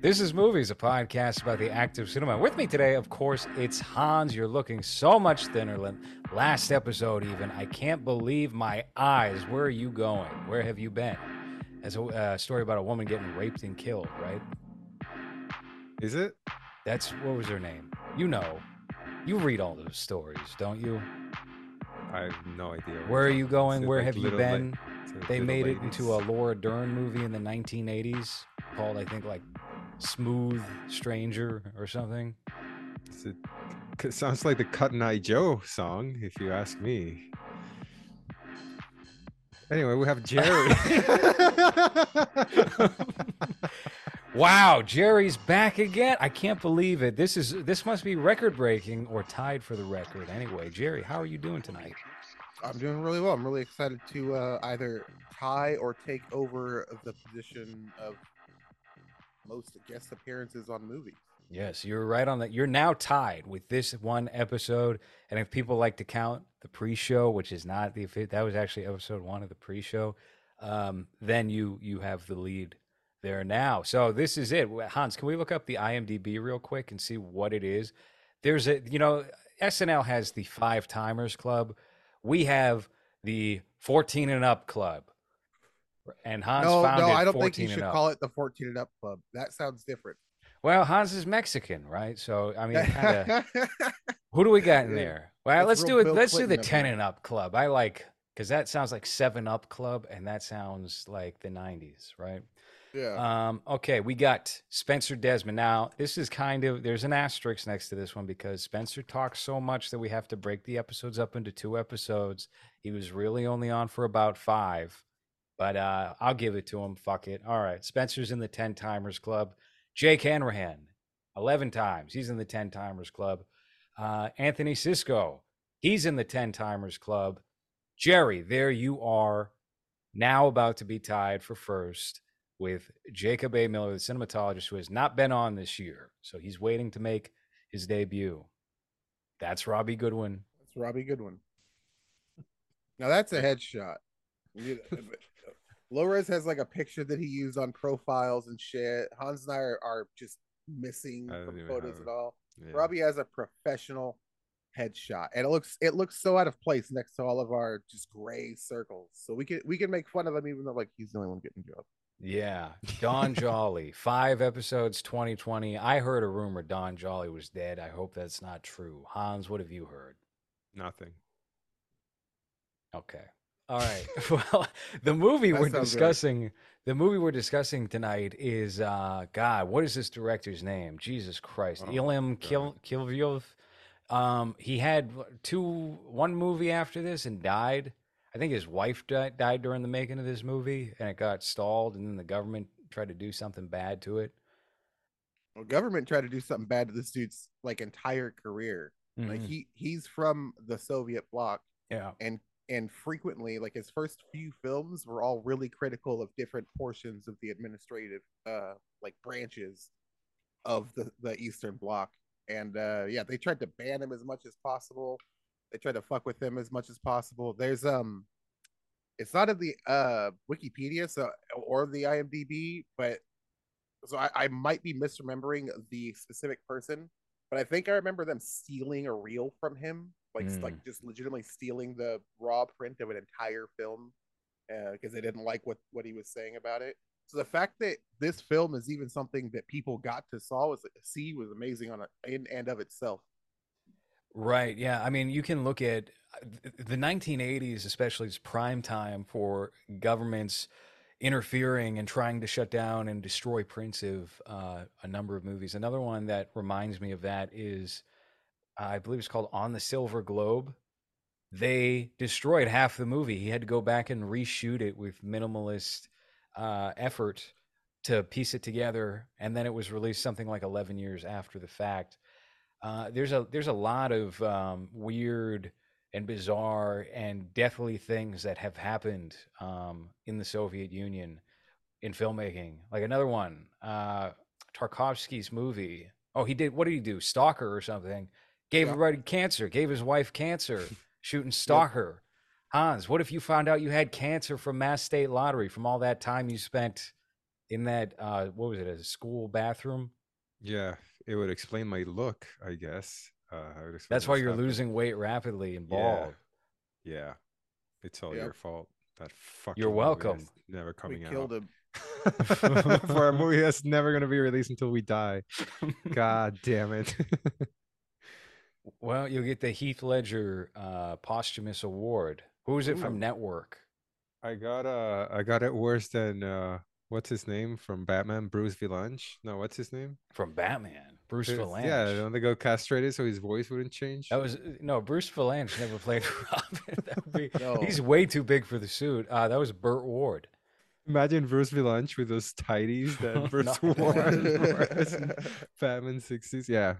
This is Movies, a podcast about the active cinema. With me today, of course, it's Hans. You're looking so much thinner than last episode, even. I can't believe my eyes. Where are you going? Where have you been? As a uh, story about a woman getting raped and killed, right? Is it? That's what was her name? You know. You read all those stories, don't you? I have no idea. Where are you going? Where like have you been? La- They made it into a Laura Dern movie in the 1980s called, I think, like Smooth Stranger or something. Is it, it sounds like the Cotton Eye Joe song, if you ask me. Anyway, we have Jerry. Wow, Jerry's back again. I can't believe it. This is this must be record breaking or tied for the record. Anyway, Jerry, how are you doing tonight? I'm doing really well. I'm really excited to uh, either tie or take over the position of most guest appearances on movies. Yes, you're right on that. You're now tied with this one episode, and if people like to count the pre-show, which is not the that was actually episode one of the pre-show, um, then you you have the lead there now. So this is it. Hans, can we look up the IMDb real quick and see what it is? There's a you know SNL has the five timers club. We have the 14 and up club. And Hans no, founded no, I don't 14 think you should call it the 14 and up club. That sounds different. Well, Hans is Mexican, right? So I mean, kind of. Who do we got in there? Well, that's let's do it. Bill Let's do the ten and up club. I like because that sounds like seven up club, and that sounds like the '90s, right? yeah. Um, okay, we got Spencer Desmond. Now, this is kind of there's an asterisk next to this one because Spencer talks so much that we have to break the episodes up into two episodes. He was really only on for about five, but uh, I'll give it to him. Fuck it. All right, Spencer's in the ten timers club. Jake Hanrahan, eleven times. He's in the ten timers club. Uh, Anthony Cisco, he's in the ten timers club. Jerry, there you are, now about to be tied for first with Jacob A. Miller, the cinematologist who has not been on this year. So he's waiting to make his debut. That's Robbie Goodwin. That's Robbie Goodwin. Now that's a headshot. You- Lores has like a picture that he used on profiles and shit. Hans and I are, are just missing from photos at all. Yeah. Robbie has a professional headshot, and it looks it looks so out of place next to all of our just gray circles. So we can we can make fun of him even though like he's the only one getting job. Yeah. Don Jolly. Five episodes, 2020. I heard a rumor Don Jolly was dead. I hope that's not true. Hans, what have you heard? Nothing. Okay. All right. well, the movie we're sounds right. discussing, the movie we're discussing tonight is uh God, what is this director's name? Jesus Christ. Oh, Ilham Kil Kilviov. Um he had two one movie after this and died. I think his wife died, died during the making of this movie and it got stalled and then the government tried to do something bad to it. Well, government tried to do something bad to this dude's like entire career. Like Mhm. he he's from the Soviet bloc, yeah. and and frequently like his first few films were all really critical of different portions of the administrative uh like branches of the the eastern bloc. And uh yeah they tried to ban him as much as possible. They tried to fuck with him as much as possible. There's um it's not in the uh wikipedia so or the imdb but so I, I might be misremembering the specific person but i think i remember them stealing a reel from him like Mm. like just legitimately stealing the raw print of an entire film because they didn't like what what he was saying about it so the fact that this film is even something that people got to saw was see was amazing on a, in and of itself Right. Yeah. I mean, you can look at uh, the 1980s, especially as prime time for governments interfering and trying to shut down and destroy prints of uh, a number of movies. Another one that reminds me of that is, I believe it's called On the Silver Globe. They destroyed half the movie. He had to go back and reshoot it with minimalist uh, effort to piece it together, and then it was released something like 11 years after the fact uh, there's a there's a lot of um, weird and bizarre and deathly things that have happened um, in the Soviet Union in filmmaking. Like another one, uh, Tarkovsky's movie. Oh, he did. What did he do? Stalker or something? Gave Yeah. everybody cancer. Gave his wife cancer. shooting Stalker. Hans, what if you found out you had cancer from mass state lottery from all that time you spent in that uh what was it a school bathroom Yeah, it would explain my look, I guess. Uh, I would that's why you're happening. losing weight rapidly and Yeah. bald Yeah, it's all Yep. your fault. That fucking. You're welcome. is Never We coming killed out him. for a movie that's never gonna be released until we die. God damn it. Well you'll get the heath ledger uh posthumous award who is it from network I got uh I got it worse than uh what's his name from Batman, Bruce Vilanch. No, what's his name? from batman bruce Vilanch. Yeah, don't they go castrated so his voice wouldn't change? that was no bruce Vilanch never played robin be, No. he's way too big for the suit uh that was burt ward Imagine Bruce Vilanch with those tighties that Bruce in Batman 60s. Yeah.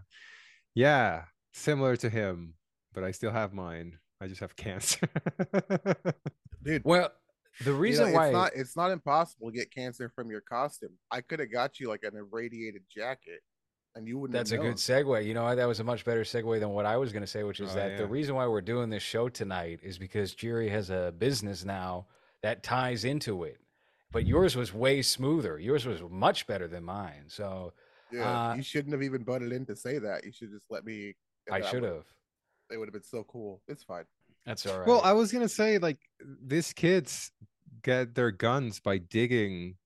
Yeah. Similar to him, but I still have mine. I just have cancer. Dude, well the you know, reason it's why not it's not impossible to get cancer from your costume. I could have got you like an irradiated jacket, and you wouldn't. That's a good segue. You know, that was a much better segue than what I was going to say, which is Oh, that the reason why we're doing this show tonight is because Jerry has a business now that ties into it. But yours was way smoother. Yours was much better than mine. So Yeah, Uh, you shouldn't have even butted in to say that. You should just let me. And I should have. It would have been so cool. It's fine. That's all right. Well, I was gonna say like these kids get their guns by digging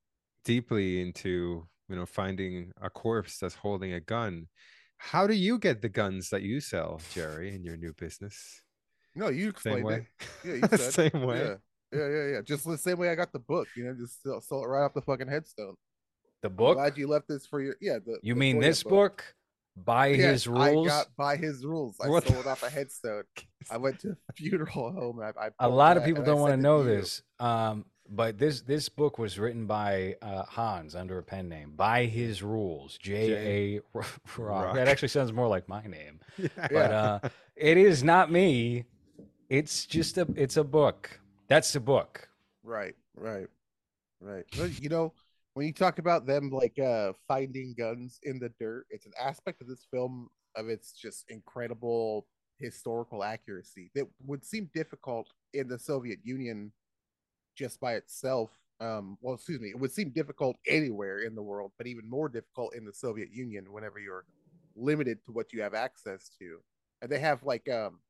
deeply into you know finding a corpse that's holding a gun. How do you get the guns that you sell, Jerry, in your new business? No, you Same explained it. Yeah, you said. Same way. Yeah. Yeah, yeah, yeah. Just the same way I got the book, you know, just sell, sell it right off the fucking headstone. the book. I'm book. glad you left this for your yeah. The, You the mean Goya this book? By Yes, his rules. I got by his rules. I What the- sold off a headstone. I went to a funeral home. I, I a lot of people don't want to know you. this um but this this book was written by uh hans under a pen name by his rules j.a rock Rock. that actually sounds more like my name Yeah. but uh it is not me it's just a it's a book that's the book Right, right, right. But, you know, when you talk about them like uh finding guns in the dirt, it's an aspect of this film of its just incredible historical accuracy that would seem difficult in the Soviet Union just by itself. Um, well, excuse me, it would seem difficult anywhere in the world, but even more difficult in the Soviet Union whenever you're limited to what you have access to. And they have like um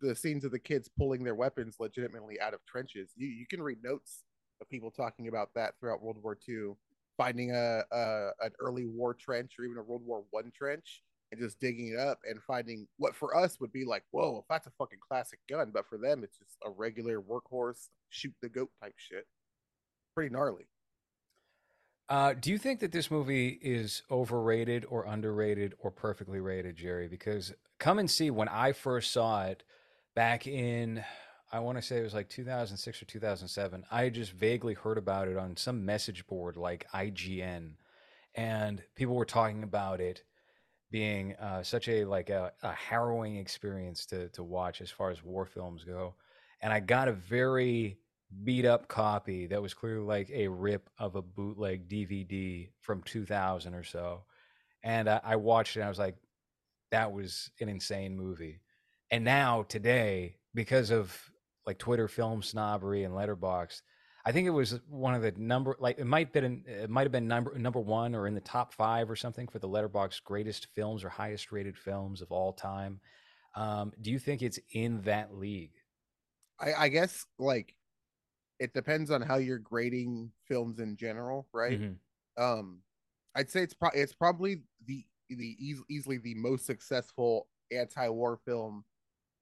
the scenes of the kids pulling their weapons legitimately out of trenches. You you can read notes of people talking about that throughout World War II, finding a, a an early war trench or even a World War One trench and just digging it up and finding what for us would be like, whoa, that's a fucking classic gun, but for them it's just a regular workhorse shoot the goat type shit. Pretty gnarly. uh do you think that this movie is overrated or underrated or perfectly rated jerry because come and see when i first saw it back in I want to say it was like 2006 or 2007. I just vaguely heard about it on some message board like IGN, and people were talking about it being uh, such a like a, a harrowing experience to to watch as far as war films go. And I got a very beat up copy that was clearly like a rip of a bootleg DVD from 2000 or so. And I, I watched it and I was like, that was an insane movie. And now today, because of like Twitter film snobbery and Letterboxd, I think it was one of the number like it might been it might have been number number one or in the top five or something for the Letterboxd greatest films or highest rated films of all time. Um, do you think it's in that league? I, I guess like it depends on how you're grading films in general, right? Mhm. Um, I'd say it's probably it's probably the the eas- easily the most successful anti-war film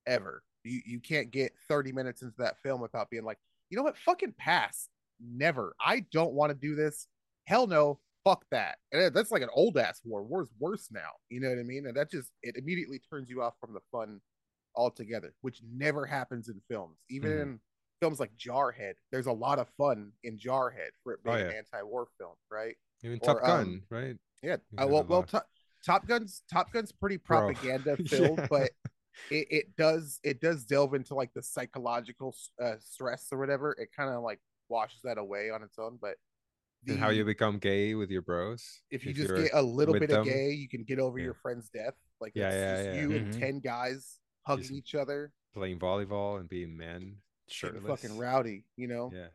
ever. You you can't get 30 minutes into that film without being like, you know what, fucking pass. Never. I don't want to do this. Hell no. Fuck that. And that's like an old ass war. War's worse now. You know what I mean? And that just it immediately turns you off from the fun altogether, which never happens in films. Even Mhm. in films like Jarhead, there's a lot of fun in Jarhead for it being Oh, an anti-war film, right? Even Or, Top Gun, um, right? Yeah. Uh, well, well. Top, Gun's Top Gun's pretty Bro. propaganda filled, Yeah. but it, it does it does delve into like the psychological uh, stress or whatever. It kind of like washes that away on its own. But and how you become gay with your bros. if you just get a little with bit of gay, you can get over Yeah. your friend's death. Like Yeah, it's yeah, just yeah. you and Mhm. ten guys hugging Just each other, playing volleyball and being men, getting shirtless. fucking rowdy. You know, Yeah.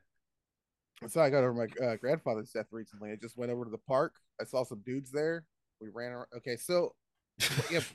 So I got over my uh, grandfather's death recently. I just went over to the park. I saw some dudes there. We ran around. Okay, so if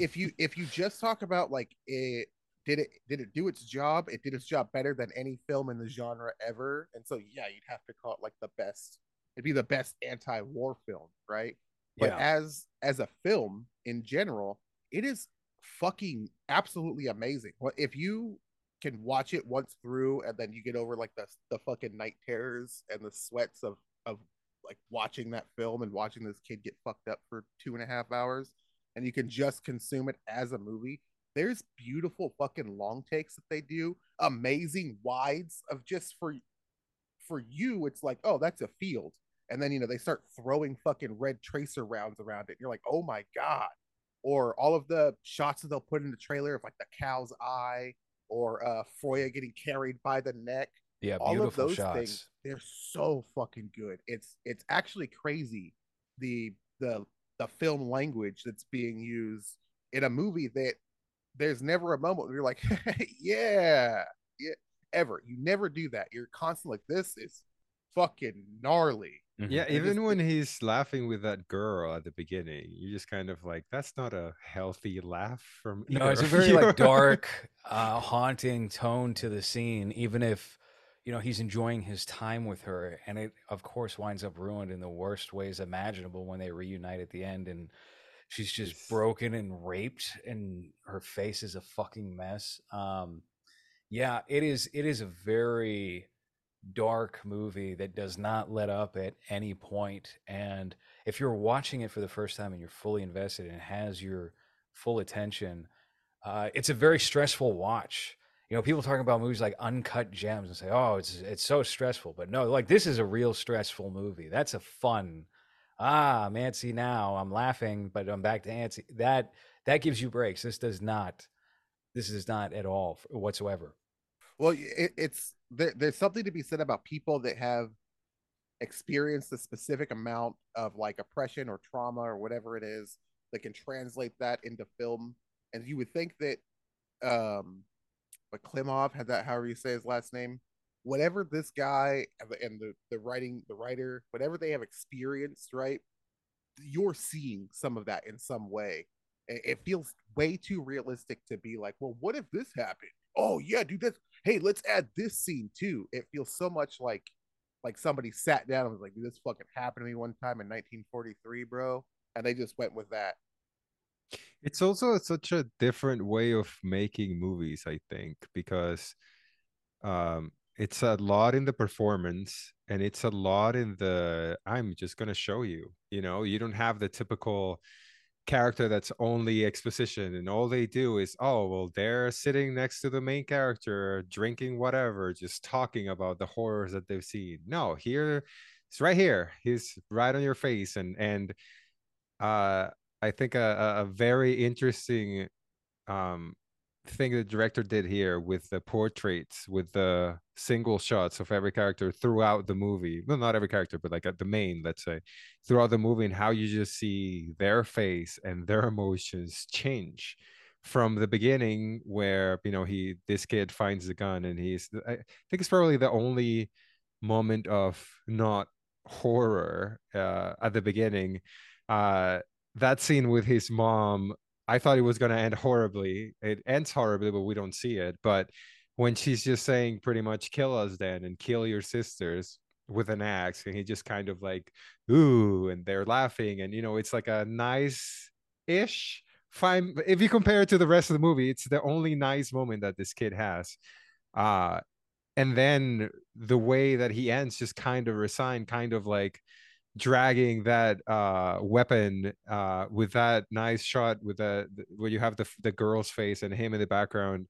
if you if you just talk about like it did it did it do its job? It did its job better than any film in the genre ever. And so yeah, you'd have to call it like the best. It'd be the best anti-war film, right? But Yeah. as as a film in general, it is fucking absolutely amazing. If you can watch it once through and then you get over like the the fucking night terrors and the sweats of of like watching that film and watching this kid get fucked up for two and a half hours and you can just consume it as a movie there's beautiful fucking long takes that they do amazing wides of just for for you it's like oh that's a field. And then you know they start throwing fucking red tracer rounds around it and you're like oh my god. Or all of the shots that they'll put in the trailer of like the cow's eye or uh Florya getting carried by the neck. Yeah, all of beautiful those shots. things they're so fucking good. It's it's actually crazy the the the film language that's being used in a movie that there's never a moment where you're like yeah yeah ever you never do that you're constantly like this is fucking gnarly Mhm. Yeah, It even just- when he's laughing with that girl at the beginning, you just kind of like, that's not a healthy laugh from. No, it's a very like dark, uh, haunting tone to the scene, even if you know he's enjoying his time with her, and it of course winds up ruined in the worst ways imaginable when they reunite at the end, and she's just It's- broken and raped, and her face is a fucking mess. Um, yeah, it is. It is a very dark movie that does not let up at any point and if you're watching it for the first time and you're fully invested and has your full attention uh, it's a very stressful watch you know people talking about movies like uncut gems and say oh it's it's so stressful. But no like this is a real stressful movie. That's a fun ah i'm antsy now i'm laughing but i'm back to antsy that that gives you breaks. This does not this is not at all whatsoever. Well it, it's there, there's something to be said about people that have experienced a specific amount of like oppression or trauma or whatever it is that can translate that into film. And you would think that um but Klimov had that however you say his last name. Whatever this guy and the, and the the writing the writer whatever they have experienced right you're seeing some of that in some way. It, it feels way too realistic to be like well what if this happened? Oh yeah dude that's hey let's add this scene too. It feels so much like like somebody sat down and was like, dude, this fucking happened to me one time in 1943, bro. And they just went with that. It's also such a different way of making movies, I think, because um it's a lot in the performance and it's a lot in the I'm just gonna show you. You know, you don't have the typical character that's only exposition and all they do is oh well they're sitting next to the main character drinking whatever just talking about the horrors that they've seen no here it's right here he's right on your face and and uh i think a, a very interesting um thing the director did here with the portraits with the single shots of every character throughout the movie. Well not every character but like at the main let's say throughout the movie and how you just see their face and their emotions change from the beginning where you know he this kid finds the gun and he's i think it's probably the only moment of not horror uh at the beginning uh that scene with his mom I thought it was going to end horribly. It ends horribly, but we don't see it. But when she's just saying pretty much kill us then and kill your sisters with an axe, and he just kind of like, ooh, and they're laughing. And, you know, it's like a nice ish fine. If you compare it to the rest of the movie, it's the only nice moment that this kid has. Uh, and then the way that he ends just kind of resigned, kind of like, dragging that uh weapon uh with that nice shot with the where you have the the girl's face and him in the background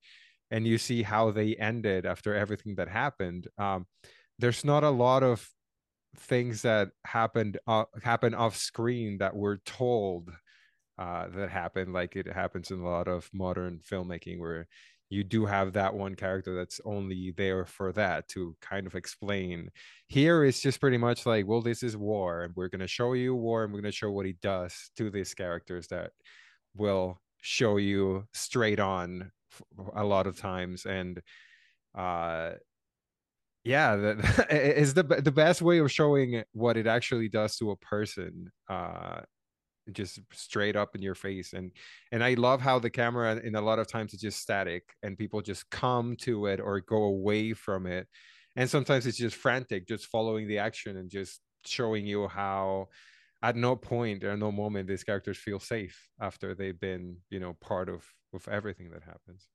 and you see how they ended after everything that happened um there's not a lot of things that happened uh, happen off screen that were told uh that happened like it happens in a lot of modern filmmaking where you do have that one character that's only there for that to kind of explain. Here it's just pretty much like, well, this is war, and we're gonna show you war, and we're gonna show what he does to these characters that will show you straight on a lot of times. And uh yeah that is the the best way of showing what it actually does to a person uh just straight up in your face and and i love how the camera in a lot of times is just static and people just come to it or go away from it and sometimes it's just frantic just following the action and just showing you how at no point or no moment these characters feel safe after they've been you know part of of everything that happens.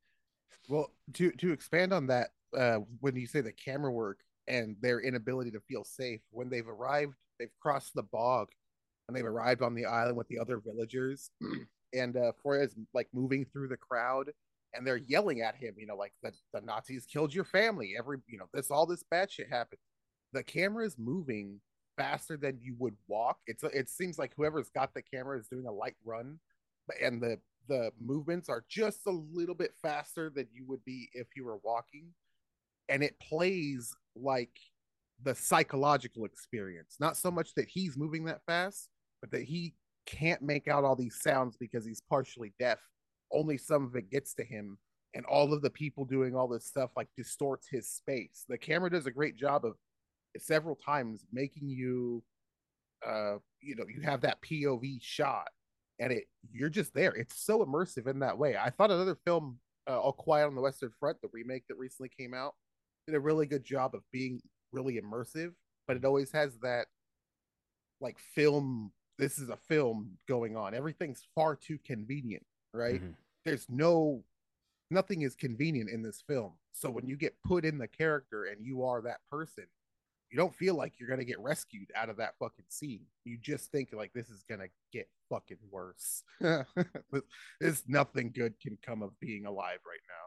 Well to to expand on that uh when you say the camera work and their inability to feel safe when they've arrived they've crossed the bog and they've arrived on the island with the other villagers. and uh, Flores like moving through the crowd, and they're yelling at him, you know, like the, the Nazis killed your family. Every you know, this all this bad shit happened. The camera is moving faster than you would walk. It's it seems like whoever's got the camera is doing a light run, and the the movements are just a little bit faster than you would be if you were walking, and it plays like the psychological experience. Not so much that he's moving that fast, but that he can't make out all these sounds because he's partially deaf. Only some of it gets to him, and all of the people doing all this stuff like distorts his space. The camera does a great job of several times making you, uh, you know, you have that POV shot, and it you're just there. It's so immersive in that way. I thought another film, uh, All Quiet on the Western Front, the remake that recently came out, did a really good job of being really immersive, but it always has that like film this is a film going on. Everything's far too convenient, right? Mm-hmm. There's no nothing is convenient in this film. So when you get put in the character and you are that person, you don't feel like you're gonna get rescued out of that fucking scene. You just think like this is gonna get fucking worse. There's nothing good can come of being alive right now.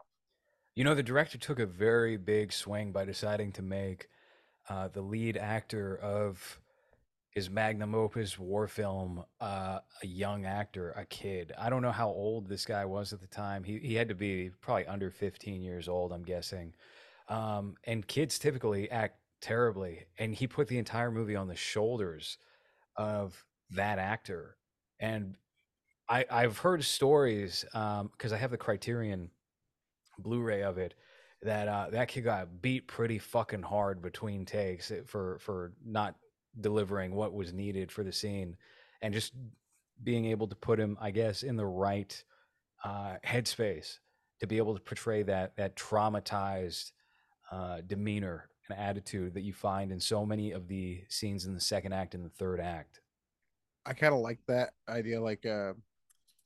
You know, the director took a very big swing by deciding to make uh, the lead actor of his magnum opus war film uh, a young actor a kid. I don't know how old this guy was at the time. He, he had to be probably under 15 years old i'm guessing. Um, and kids typically act terribly and he put the entire movie on the shoulders of that actor. And I, i've heard stories because um, i have the criterion blu-ray of it that uh, that kid got beat pretty fucking hard between takes for for not delivering what was needed for the scene and just being able to put him i guess in the right uh, headspace to be able to portray that that traumatized uh, demeanor and attitude that you find in so many of the scenes in the second act and the third act. I kind of like that idea like uh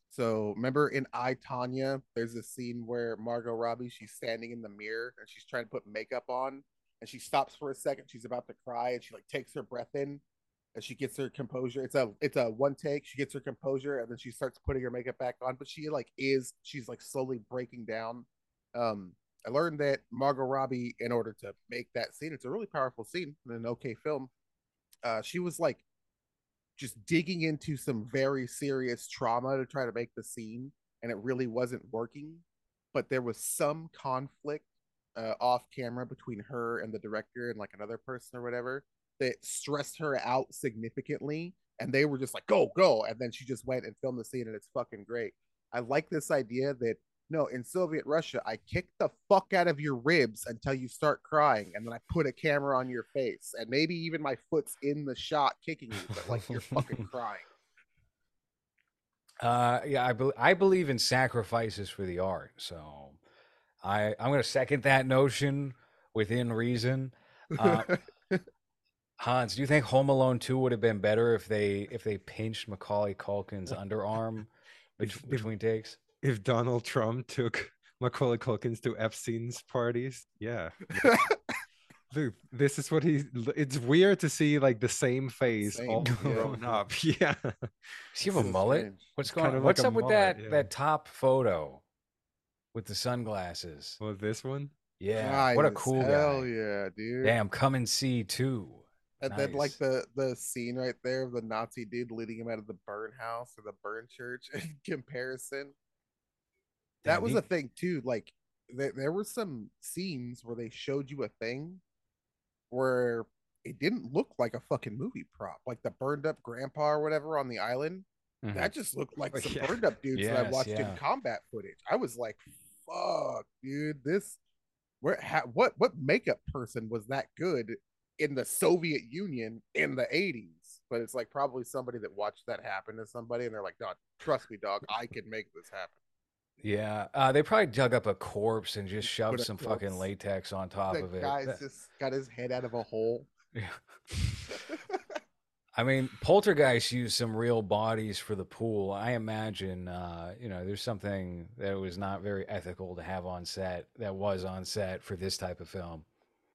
so remember in I Tonya, there's a scene where Margot Robbie she's standing in the mirror and she's trying to put makeup on and she stops for a second. She's about to cry, and she like takes her breath in, and she gets her composure. It's a it's a one take. She gets her composure, and then she starts putting her makeup back on. But she like is she's like slowly breaking down. Um, I learned that Margot Robbie, in order to make that scene, it's a really powerful scene in an okay film. Uh, she was like just digging into some very serious trauma to try to make the scene, and it really wasn't working. But there was some conflict uh, off camera between her and the director and like another person or whatever that stressed her out significantly and they were just like go go and then she just went and filmed the scene and it's fucking great. I like this idea that no in soviet russia i kick the fuck out of your ribs until you start crying and then i put a camera on your face and maybe even my foot's in the shot kicking you but like you're fucking crying. Uh yeah I, be- I believe in sacrifices for the art so I I'm going to second that notion within reason. Uh, Hans, do you think Home Alone 2 would have been better if they if they pinched Macaulay Culkin's underarm if, between takes? If Donald Trump took Macaulay Culkin's to Epstein's parties, yeah. Dude, this is what he. It's weird to see like the same face same, all yeah. grown up. Yeah. Does he have a mullet? Strange. What's going? on? What's like up with mullet, that yeah. that top photo? With the sunglasses. Well, this one? Yeah. what a cool hell guy. yeah, dude. Damn, come and see too. And nice. then like the the scene right there of the Nazi dude leading him out of the burn house or the burn church in comparison. Damn, that was he... a thing too. Like there, there were some scenes where they showed you a thing where it didn't look like a fucking movie prop, like the burned up grandpa or whatever on the island. Mm-hmm. That just looked like some yeah. burned up dudes yes, that I watched yeah. in combat footage. I was like, fuck, dude, this where ha, what what makeup person was that good in the Soviet Union in the 80s? But it's like probably somebody that watched that happen to somebody and they're like, "Dog, trust me, dog, I can make this happen." Yeah, uh, they probably dug up a corpse and just shoved some fucking latex on top The of it. guy's That- just got his head out of a hole. yeah. I mean, Poltergeist used some real bodies for the pool. I imagine, uh, you know, there's something that was not very ethical to have on set that was on set for this type of film.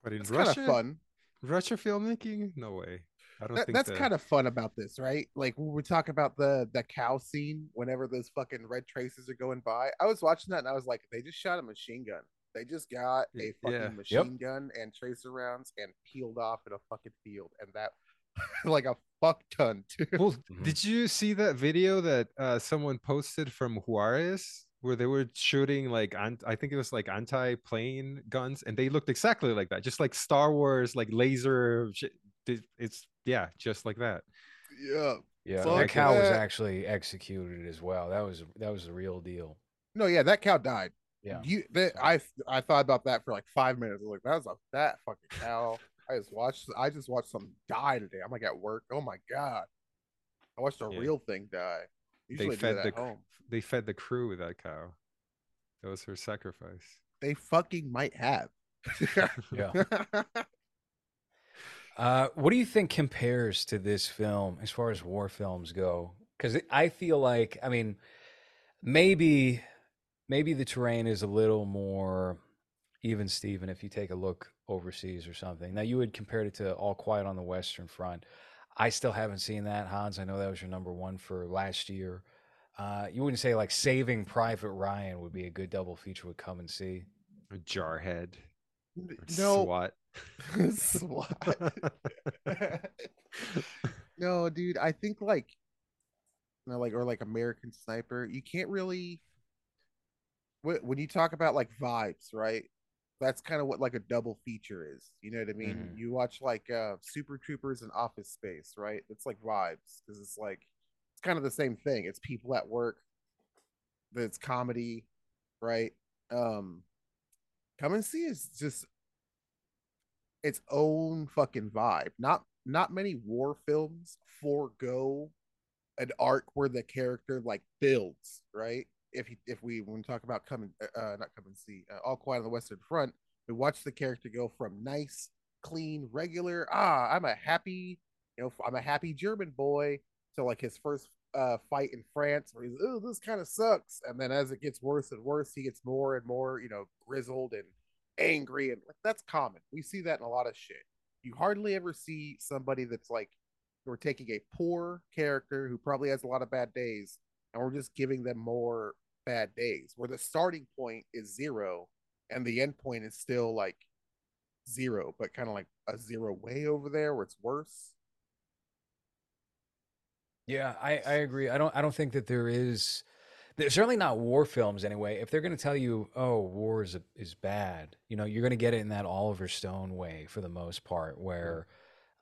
But in It's kind of Russia, fun. Russia filmmaking? No way. I don't That, think that's that- kind of fun about this, right? Like when we talk about the the cow scene, whenever those fucking red traces are going by, I was watching that and I was like, they just shot a machine gun. They just got a fucking yeah. machine gun and tracer rounds and peeled off in a fucking field, and that like a fuck ton too. Well, Mhm. did you see that video that uh, someone posted from Juarez where they were shooting like ant- I think it was like anti-plane guns, and they looked exactly like that, just like Star Wars, like laser. Shit. It's yeah, just like that. yeah. Yeah, Fuck that cow was actually executed as well. That was that was the real deal. No, yeah, that cow died. Yeah. You that I I thought about that for like five minutes. I was like, that was a that fucking cow. I just watched I just watched some die today. I'm like at work. Oh my god. I watched a Yeah. real thing die. Usually they fed the home. they fed the crew with that cow. That was her sacrifice. They fucking might have. Yeah. Uh, what do you think compares to this film as far as war films go? Because I feel like, I mean, maybe, maybe the terrain is a little more even, Steven, if you take a look overseas or something. Now, you would compare it to All Quiet on the Western Front. I still haven't seen that, Hans. I know that was your number one for last year. Uh, you wouldn't say like Saving Private Ryan would be a good double feature Would come and see. A jarhead. or no SWAT. SWAT. no, dude, I think like you know, like or like American Sniper, you can't really when you talk about like vibes, right? That's kind of what like a double feature is. You know what I mean? Mhm. You watch like uh Super Troopers and Office Space, right? It's like vibes because it's like it's kind of the same thing. It's people at work. but It's comedy, right? Um Come and see is just its own fucking vibe. Not not many war films forego an arc where the character like builds, right? If you, if we when we talk about coming uh not come and see uh, all quiet on the western front, we watch the character go from nice, clean, regular, ah, I'm a happy, you know, I'm a happy German boy to like his first uh fight in France where he's oh this kind of sucks. And then as it gets worse and worse he gets more and more you know grizzled and angry and like that's common. We see that in a lot of shit. You hardly ever see somebody that's like we're taking a poor character who probably has a lot of bad days and we're just giving them more bad days where the starting point is zero and the end point is still like zero but kind of like a zero way over there where it's worse Yeah, I, I agree. I don't I don't think that there is there's certainly not war films anyway. If they're going to tell you, "Oh, war is is bad," you know, you're going to get it in that Oliver Stone way for the most part, where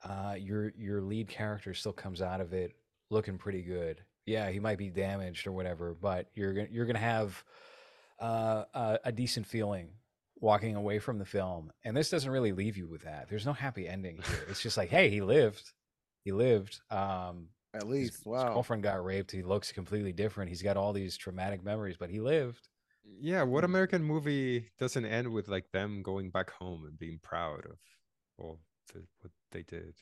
uh, your your lead character still comes out of it looking pretty good. Yeah, he might be damaged or whatever, but you're gonna you're gonna have uh, a, a decent feeling walking away from the film. And this doesn't really leave you with that. There's no happy ending here. It's just like, hey, he lived. He lived. Um, at his, least his wow girlfriend got raped. He looks completely different. He's got all these traumatic memories, but he lived. Yeah, what Mm. American movie doesn't end with like them going back home and being proud of well the, what they did?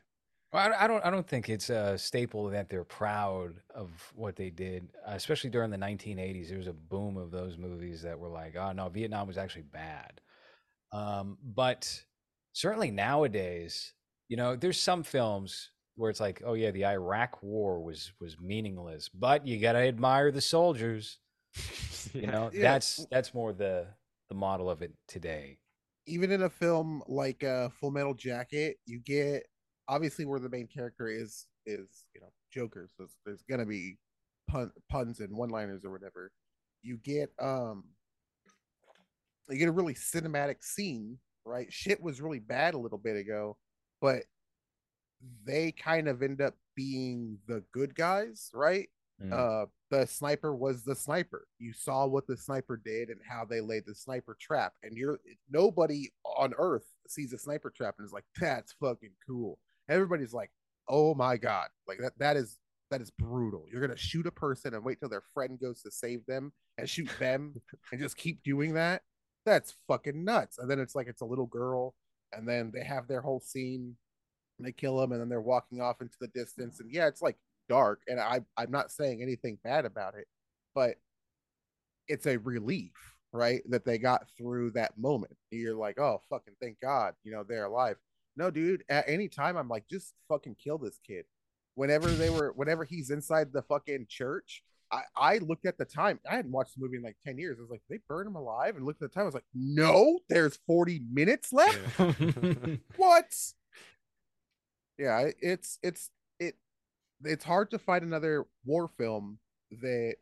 Well, I, I don't. I don't think it's a staple that they're proud of what they did, especially during the 1980s. There was a boom of those movies that were like, "Oh no, Vietnam was actually bad." Um, but certainly nowadays, you know, there's some films where it's like, "Oh yeah, the Iraq War was was meaningless," but you gotta admire the soldiers. You know, Yeah. that's that's more the the model of it today. even in a film like uh, Full Metal Jacket, you get obviously where the main character is is you know Joker, so there's gonna be pun, puns and one liners or whatever. You get um, you get a really cinematic scene, right? Shit was really bad a little bit ago, but they kind of end up being the good guys, right? Mm. uh the sniper was the sniper you saw what the sniper did and how they laid the sniper trap and you're nobody on earth sees a sniper trap and is like that's fucking cool everybody's like oh my god. Like that that is that is brutal. You're gonna shoot a person and wait till their friend goes to save them and shoot them and just keep doing that? That's fucking nuts. And then it's like it's a little girl and then they have their whole scene and they kill him and then they're walking off into the distance and yeah it's like dark and i i'm not saying anything bad about it but it's a relief right that they got through that moment. You're like oh fucking thank god you know they're alive no dude at any time i'm like just fucking kill this kid whenever they were whenever he's inside the fucking church I, I looked at the time. I hadn't watched the movie in like 10 years. I was like, they burn him alive? And looked at the time. I was like, no, there's 40 minutes left. what? Yeah, it's it's it it's hard to find another war film that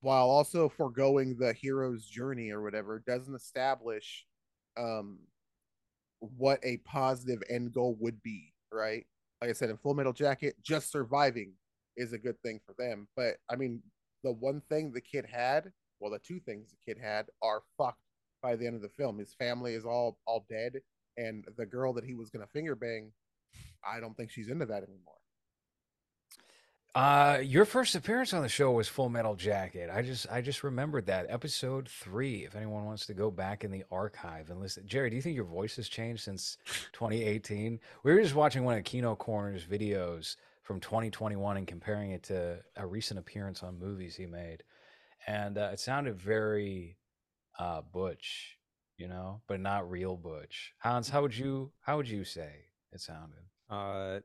while also foregoing the hero's journey or whatever doesn't establish um what a positive end goal would be, right? Like I said in Full Metal Jacket, just surviving is a good thing for them. But I mean, the one thing the kid had, well, the two things the kid had are fucked by the end of the film. His family is all all dead, and the girl that he was gonna finger bang, I don't think she's into that anymore. Uh, your first appearance on the show was Full Metal Jacket. I just I just remembered that episode three. If anyone wants to go back in the archive and listen, Jerry, do you think your voice has changed since 2018? We were just watching one of Kino Corner's videos from 2021 and comparing it to a recent appearance on movies he made, and uh, it sounded very uh, Butch, you know, but not real Butch. Hans, how would you how would you say it sounded? Uh,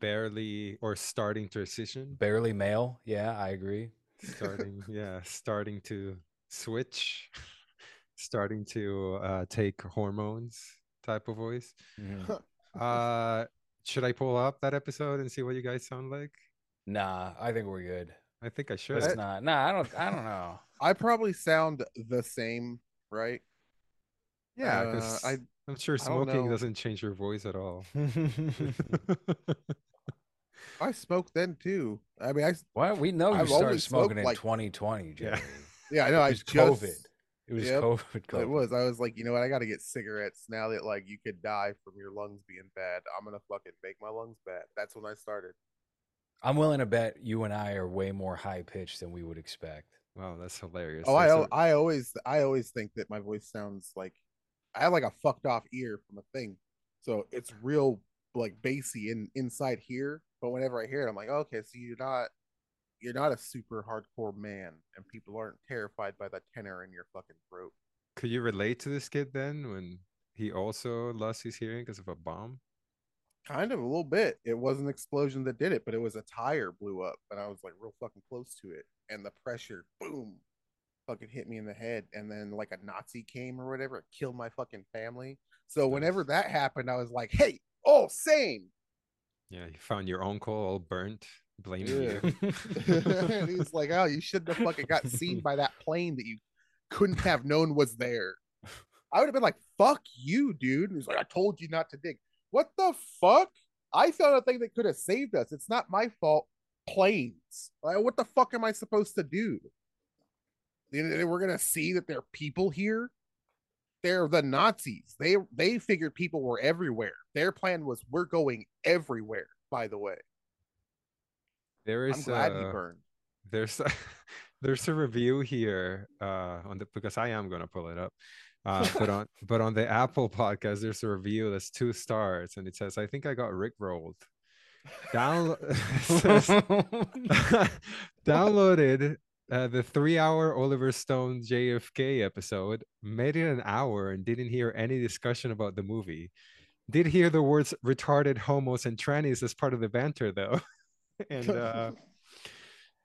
barely or starting transition. Barely male. Yeah, I agree. Starting, yeah, starting to switch, starting to uh, take hormones type of voice. Mhm. Uh, should I pull up that episode and see what you guys sound like? Nah, I think we're good. I think I should. Let's not. Nah, I don't. I don't know. I probably sound the same, right? Yeah, Uh, 'cause I I'm sure smoking doesn't change your voice at all. I smoked then too. I mean, I well, we know you I've started smoking in like- 2020, Jerry. yeah, I know. I It was just COVID. It was Yep. COVID, COVID. It was. I was like, you know what? I got to get cigarettes now that like you could die from your lungs being bad. I'm gonna fucking make my lungs bad. That's when I started. I'm willing to bet you and I are way more high pitched than we would expect. wow, that's hilarious. Oh, I That's al- I always I always think that my voice sounds like I have like a fucked off ear from a thing, so it's real like bassy in inside here. But whenever I hear it, I'm like, okay, so you're not you're not a super hardcore man, and people aren't terrified by the tenor in your fucking throat. Could you relate to this kid then when he also lost his hearing because of a bomb? Kind of a little bit. It was an explosion that did it, but it was a tire blew up, and I was like real fucking close to it, and the pressure, boom, fucking hit me in the head, and then like a Nazi came or whatever, it killed my fucking family. So whenever that happened, I was like, hey, oh, same. Yeah, you found your uncle all burnt, blaming Yeah. you. he's like, oh, you shouldn't have fucking got seen by that plane that you couldn't have known was there. I would have been like, fuck you, dude. And he's like, I told you not to dig. What the fuck? I found a thing that could have saved us. It's not my fault. Planes. Like, what the fuck am I supposed to do? You know, We're gonna see that there are people here. They're the Nazis. They they figured people were everywhere. Their plan was we're going everywhere. By the way, There I'm is glad he uh, burned. there's there's a review here uh on the because I am gonna pull it up. Uh, but on but on the Apple podcast, there's a review that's two stars, and it says, "I think I got Rick rolled." Download downloaded uh, the three-hour Oliver Stone JFK episode, made it an hour, and didn't hear any discussion about the movie. Did hear the words "retarded homos" and trannies as part of the banter, though, and uh,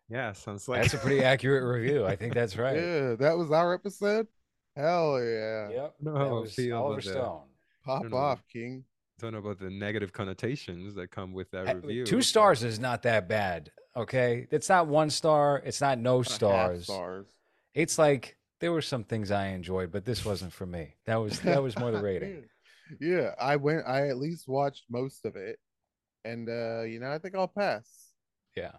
yeah, sounds like That's a pretty accurate review. I think that's right. Yeah, that was our episode. Hell yeah. Yep. No, that I was Oliver about that. Stone. Pop don't know. off, King. don't know about the negative connotations that come with that review. Two stars is not that bad. Okay, it's not one star. It's not no Not stars. stars. It's like there were some things I enjoyed, but this wasn't for me. That was that was more the rating. yeah, I went. I at least watched most of it, and uh, you know, I think I'll pass. Yeah,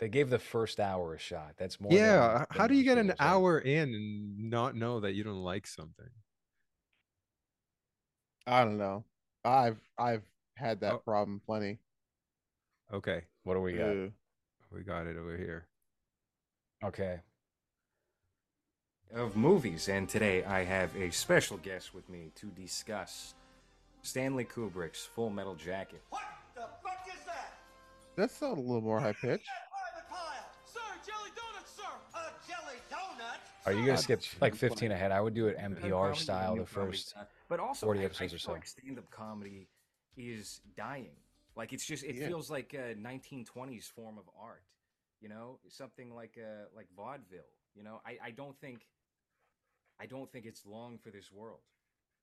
They gave the first hour a shot. That's more. yeah. than- h- How than do you get an people say. hour in and not know that you don't like something? I don't know. I've I've had that Oh. problem plenty. Okay, What do we got? We got it over here. Okay. of movies, and today I have a special guest with me to discuss Stanley Kubrick's Full Metal Jacket. What the fuck is that? that sounded a little more high pitched. Private Pyle! Sir, jelly donuts, sir! A jelly donut? Are you gonna skip like 15 ahead? I would do it NPR style the first. but also 40 I- episodes I or feel so. like stand-up comedy is dying. Like it's just it Yeah. feels like a 1920s form of art. You know, something like uh like vaudeville. You know, I I don't think I don't think it's long for this world.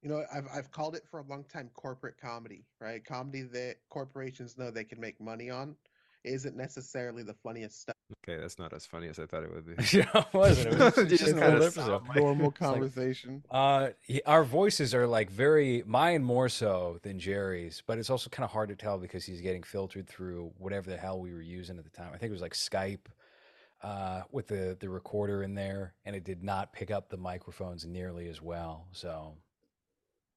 You know, I've I've called it for a long time corporate comedy, right? Comedy that corporations know they can make money on isn't necessarily the funniest stuff. Okay, that's not as funny as I thought it would be. yeah, it wasn't. It was just just an kinda old episode. Normal It's like- conversation. Uh, our voices are like very mine more so than Jerry's, but it's also kind of hard to tell because he's getting filtered through whatever the hell we were using at the time. I think it was like Skype, uh, with the the recorder in there, and it did not pick up the microphones nearly as well. So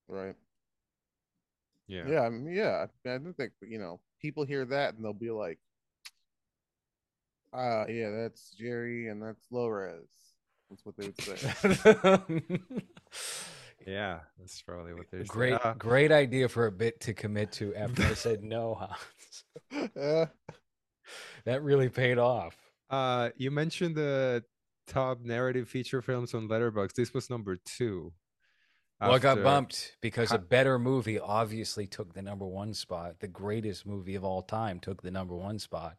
right. Yeah. Yeah, I mean, yeah. I don't think you know people hear that and they'll be like, "Uh, yeah, that's Jerry and that's low res." That's what they would say. Yeah, that's probably what they're great, Uh, great idea for a bit to commit to after I said no, Hans. Uh, That really paid off. uh, you mentioned the top narrative feature films on Letterboxd. This was number two. Well, it got bumped because a better movie obviously took the number one spot. The greatest movie of all time took the number one spot.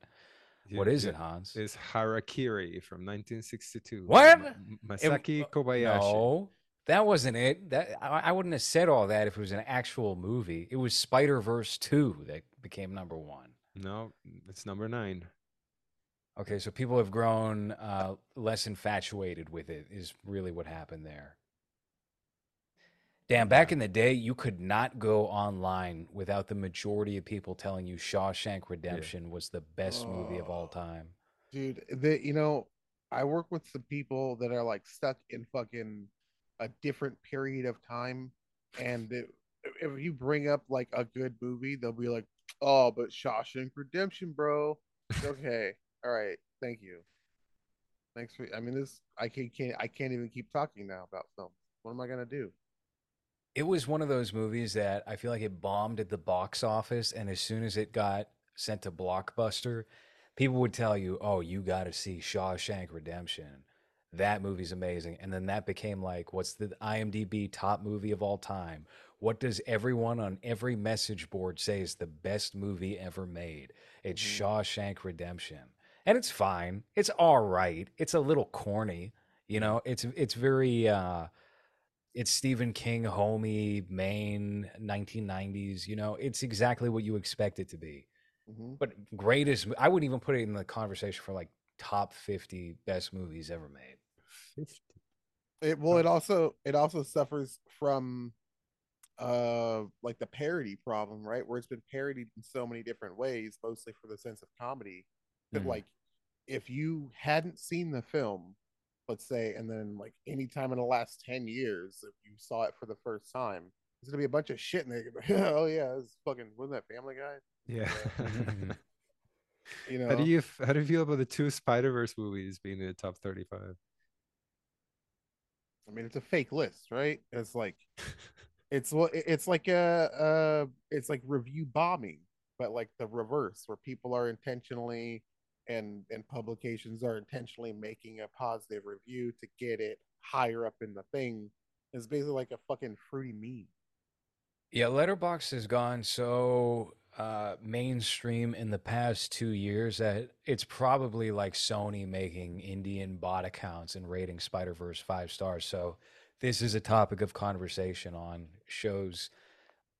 What is it, Hans? It's Harakiri from 1962. What? Ma- It- Masaki Kobayashi. No, that wasn't it. That I, I wouldn't have said all that if it was an actual movie. It was Spider Verse two that became number one. No, it's number nine. Okay, so people have grown uh, less infatuated with it. Is really what happened there. Damn, back in the day, you could not go online without the majority of people telling you Shawshank Redemption was the best movie of all Oh. time. dude, the you know, I work with some people that are like stuck in fucking a different period of time, and it, if you bring up like a good movie, they'll be like, "Oh, but Shawshank Redemption, bro." okay, all right, thank you. Thanks for. I mean, this I can't, can't I can't even keep talking now about films. What am I gonna do? It was one of those movies that I feel like it bombed at the box office, and as soon as it got sent to Blockbuster, people would tell you, "Oh, you got to see Shawshank Redemption. That movie's amazing." And then that became like, what's the IMDb top movie of all time? What does everyone on every message board say is the best movie ever made? It's Mhm. Shawshank Redemption, and it's fine. It's all right. It's a little corny, you know. It's it's very. uh it's Stephen King, homey, Maine, 1990s. You know, it's exactly what you expect it to be. Mhm. But greatest, I wouldn't even put it in the conversation for like top 50 best movies ever made. 50. It well, it also it also suffers from uh like the parody problem, right? Where it's been parodied in so many different ways, mostly for the sense of comedy. That Mhm. like if you hadn't seen the film, let's say, and then like anytime in the last 10 years, if you saw it for the first time, there's gonna be a bunch of shit in there. oh yeah, this fucking wasn't that family guy? Yeah. You know How do you how do you feel about the two Spider Verse movies being in the top 35? I mean, it's a fake list, right? It's like, it's what it's like a, uh, it's like review bombing, but like the reverse, where people are intentionally and and publications are intentionally making a positive review to get it higher up in the thing. It's basically like a fucking fruity meme. Yeah, Letterboxd has gone so uh, mainstream in the past two years that it's probably like Sony making Indian bot accounts and rating Spider Verse five stars. So this is a topic of conversation on shows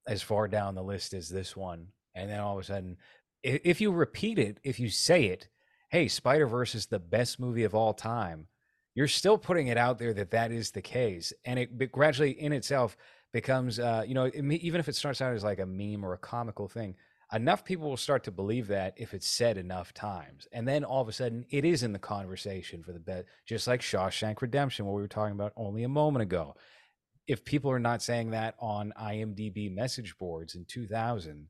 as far down the list as this one, and then all of a sudden, if you repeat it, if you say it, hey, Spider Verse is the best movie of all time. You're still putting it out there that that is the case, and it gradually in itself becomes uh you know even if it starts out as like a meme or a comical thing enough people will start to believe that if it's said enough times. And then all of a sudden it is in the conversation for the bet, just like Shawshank Redemption, what we were talking about only a moment ago. If people are not saying that on IMDb message boards in 2000,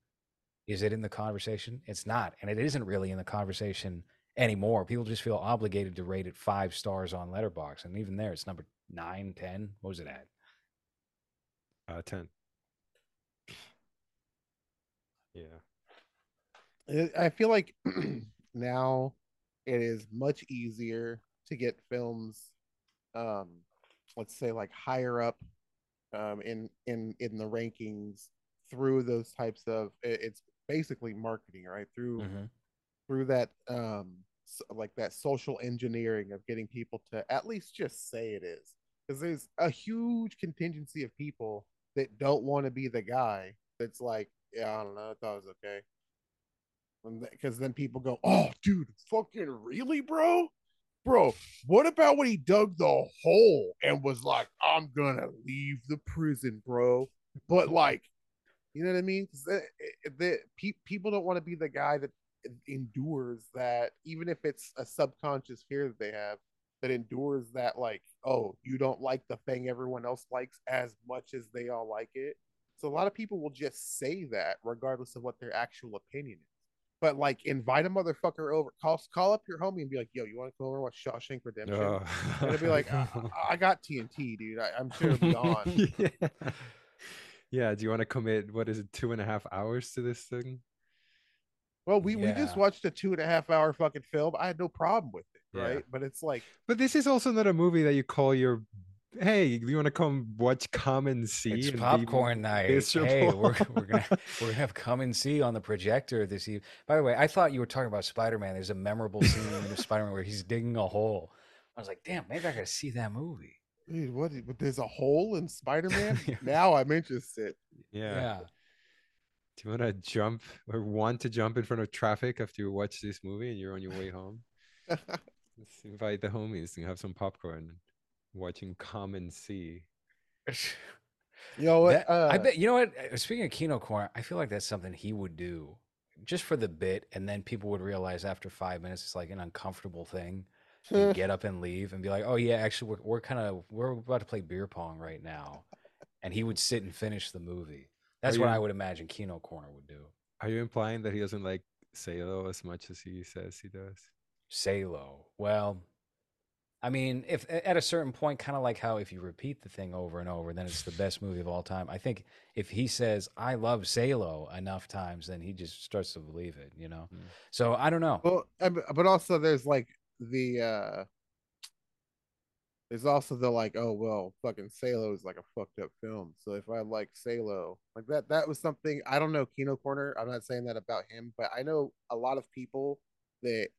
is it in the conversation? It's not. And it isn't really in the conversation anymore. People just feel obligated to rate it five stars on Letterboxd, And even there, it's number nine, ten. What was it at? Uh, 10. Yeah. I feel like now it is much easier to get films, um, let's say like higher up, um, in in in the rankings through those types of. It's basically marketing, right? Through Mhm. Through that um like that social engineering of getting people to at least just say it is. Because there's a huge contingency of people that don't want to be the guy that's like yeah i don't know i thought it was okay. Because then people go oh dude fucking really bro? Bro what about when he dug the hole and was like i'm gonna leave the prison bro but like you know what i mean? The, eh, eh, eh, the, pe- people don't want to be the guy that endures that even if it's a subconscious fear that they have that endures that like oh you don't like the thing everyone else likes as much as they all like it so a lot of people will just say that regardless of what their actual opinion is but like invite a motherfucker over call call up your homie and be like yo you want to come over and watch Shawshank Redemption Oh. and it'll be like I, I got TNT dude I, I'm sure it'll be on yeah. yeah. Do you want to commit, what is it, two and a half hours to this thing? Well we, we just watched a two and a half hour fucking film I had no problem with it Yeah. right but it's like But this is also not a movie that you call your, hey, you want to come watch Come and See? It's and popcorn night. Hey, we're, we're gonna we're gonna have come and see on the projector this evening. By the way, I thought you were talking about Spider Man. There's a memorable scene in Spider Man where he's digging a hole. I was like, damn, maybe I gotta see that movie. Dude, what? But there's a hole in Spider Man. Yeah. now I'm interested. yeah. Yeah. Do you want to jump or want to jump in front of traffic after you watch this movie and you're on your way home? Let's invite the homies and have some popcorn watching Come and See. You know what? That- uh, I bet you know what. uh, Speaking of Kino Corner, I feel like that's something he would do just for the bit, and then people would realize after five minutes it's like an uncomfortable thing. and get up and leave and be like, "Oh yeah, actually, we're, we're kind of we're about to play beer pong right now," and he would sit and finish the movie. That's Are what you- I would imagine Kino Corner would do. Are you implying that he doesn't like Salo as much as he says he does? Salo. Well, I mean, if at a certain point, kind of like how if you repeat the thing over and over, then it's the best movie of all time. I think if he says "I love Salo" enough times, then he just starts to believe it. You know. Mm. So I don't know. well, but but also there's like the uh there's also the like, oh well, fucking Salo is like a fucked up film. So if I like Salo, like that, that was something I don't know. Kino Corner. I'm not saying that about him, but I know a lot of people that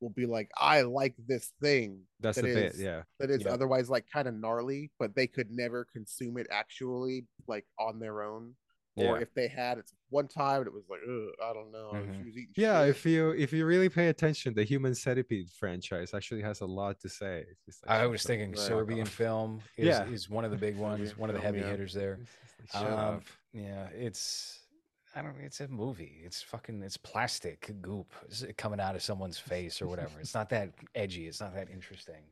will be like, I like this thing That's that the bit, yeah. that is Yeah. otherwise like kind of gnarly, but they could never consume it actually like on their own. Or Yeah. if they had it one time, and it was like, I don't know. Mhm. She was eating Yeah, shit." if you if you really pay attention, the Human Centipede franchise actually has a lot to say. Like, I was the thinking fuck Serbian off. film is, Yeah. is one of the big ones, Serbian one of the heavy yeah. hitters there. It's just like, shut Um. Yeah, it's I don't. It's a movie. It's fucking. It's plastic goop coming out of someone's face or whatever. It's not that edgy. It's not that interesting.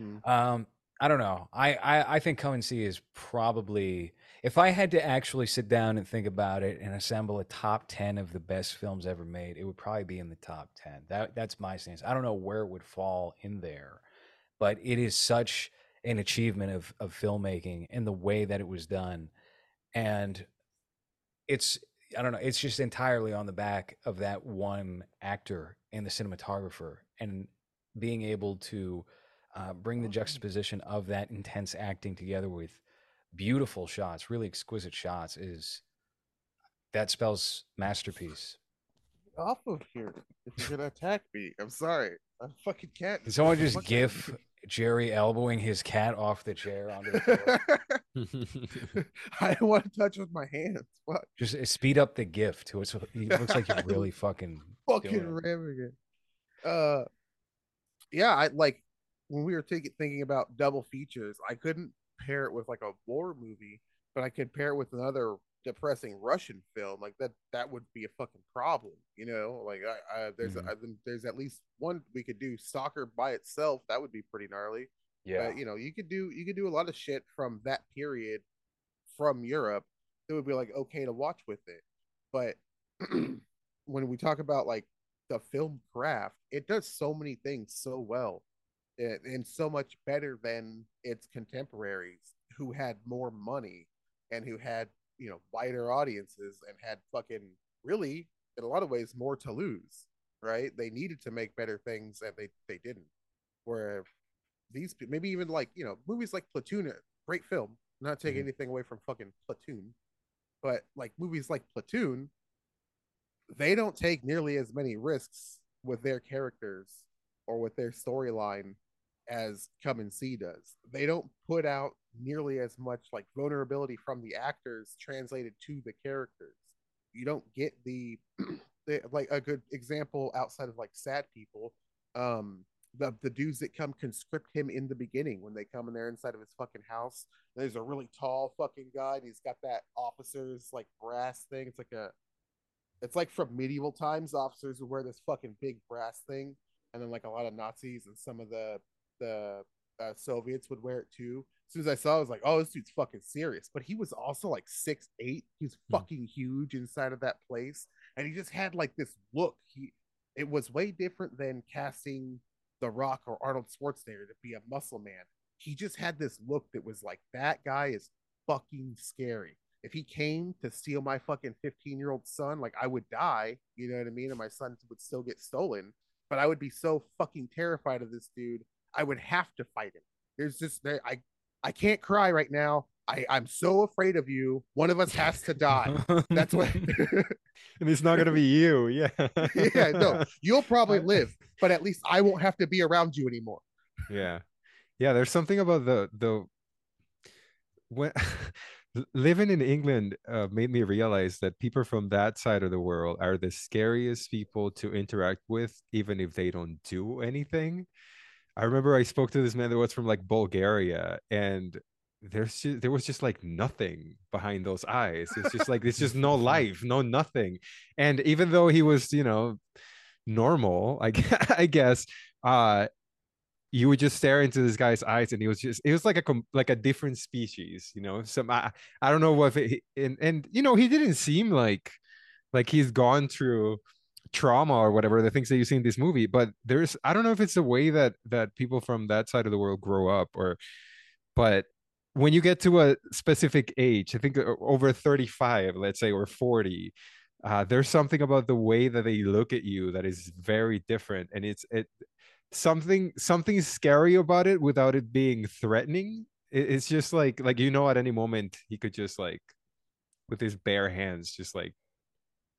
Mhm. Um, I don't know. I, I I think Come and See is probably if I had to actually sit down and think about it and assemble a top ten of the best films ever made, it would probably be in the top ten. That that's my stance. I don't know where it would fall in there, but it is such an achievement of of filmmaking and the way that it was done, and it's I don't know. It's just entirely on the back of that one actor and the cinematographer, and being able to uh, bring the juxtaposition of that intense acting together with beautiful shots, really exquisite shots, is that spells masterpiece. off of here if you're gonna attack me. I'm sorry. A fucking cat. Can someone just gif Jerry elbowing his cat off the chair onto the floor? I don't want to touch with my hands. Fuck. just uh, speed up the gif to it so he looks like you're really fucking Fucking ramming it. Uh, yeah. I like when we were taking thinking about double features. I couldn't pair it with like a war movie, but I could pair it with another depressing Russian film, like that that would be a fucking problem, you know. Like I, I there's Mhm. a, I- there's at least one we could do soccer by itself. That would be pretty gnarly. Yeah. But you know, you could do you could do a lot of shit from that period from Europe that would be like okay to watch with it. But when we talk about like the film craft, it does so many things so well and, so much better than its contemporaries who had more money and who had, you know, wider audiences and had fucking really in a lot of ways more to lose, right? They needed to make better things and they they didn't. Where these maybe even like you know movies like Platoon, great film. Not taking Mhm. anything away from fucking Platoon, but like movies like Platoon, they don't take nearly as many risks with their characters or with their storyline as Come and See does. They don't put out nearly as much like vulnerability from the actors translated to the characters. You don't get the, the like a good example outside of like sad people. Um, the the dudes that come conscript him in the beginning when they come in there inside of his fucking house. There's a really tall fucking guy, and he's got that officer's like brass thing. It's like a it's like from medieval times. Officers would wear this fucking big brass thing, and then like a lot of Nazis and some of the the uh, Soviets would wear it too. As soon as I saw, it, I was like, "Oh, this dude's fucking serious." But he was also like six eight. He's fucking huge inside of that place, and he just had like this look. He it was way different than casting The Rock or Arnold Schwarzenegger to be a muscle man. He just had this look that was like that guy is fucking scary. If he came to steal my fucking 15 year old son, like I would die, you know what I mean? And my son would still get stolen, but I would be so fucking terrified of this dude. I would have to fight him. There's just I I can't cry right now. I I'm so afraid of you. One of us has to die. That's what. and it's not gonna be you. Yeah. yeah, no, you'll probably live, but at least I won't have to be around you anymore. yeah yeah there's something about the the when living in england uh, made me realize that people from that side of the world are the scariest people to interact with even if they don't do anything i remember i spoke to this man that was from like bulgaria and there's just, there was just like nothing behind those eyes. It's just like it's just no life no nothing. And even though he was you know normal i, gue- I guess uh you would just stare into this guy's eyes and he was just it was like a com- like a different species you know? Some i, I don't know what it, and and you know he didn't seem like like he's gone through trauma or whatever the things that you see in this movie but there's i don't know if it's the way that that people from that side of the world grow up or but when you get to a specific age i think uh, over 35 let's say or 40 uh, there's something about the way that they look at you that is very different and it's it something something scary about it without it being threatening. It, it's just like like you know at any moment he could just like with his bare hands just like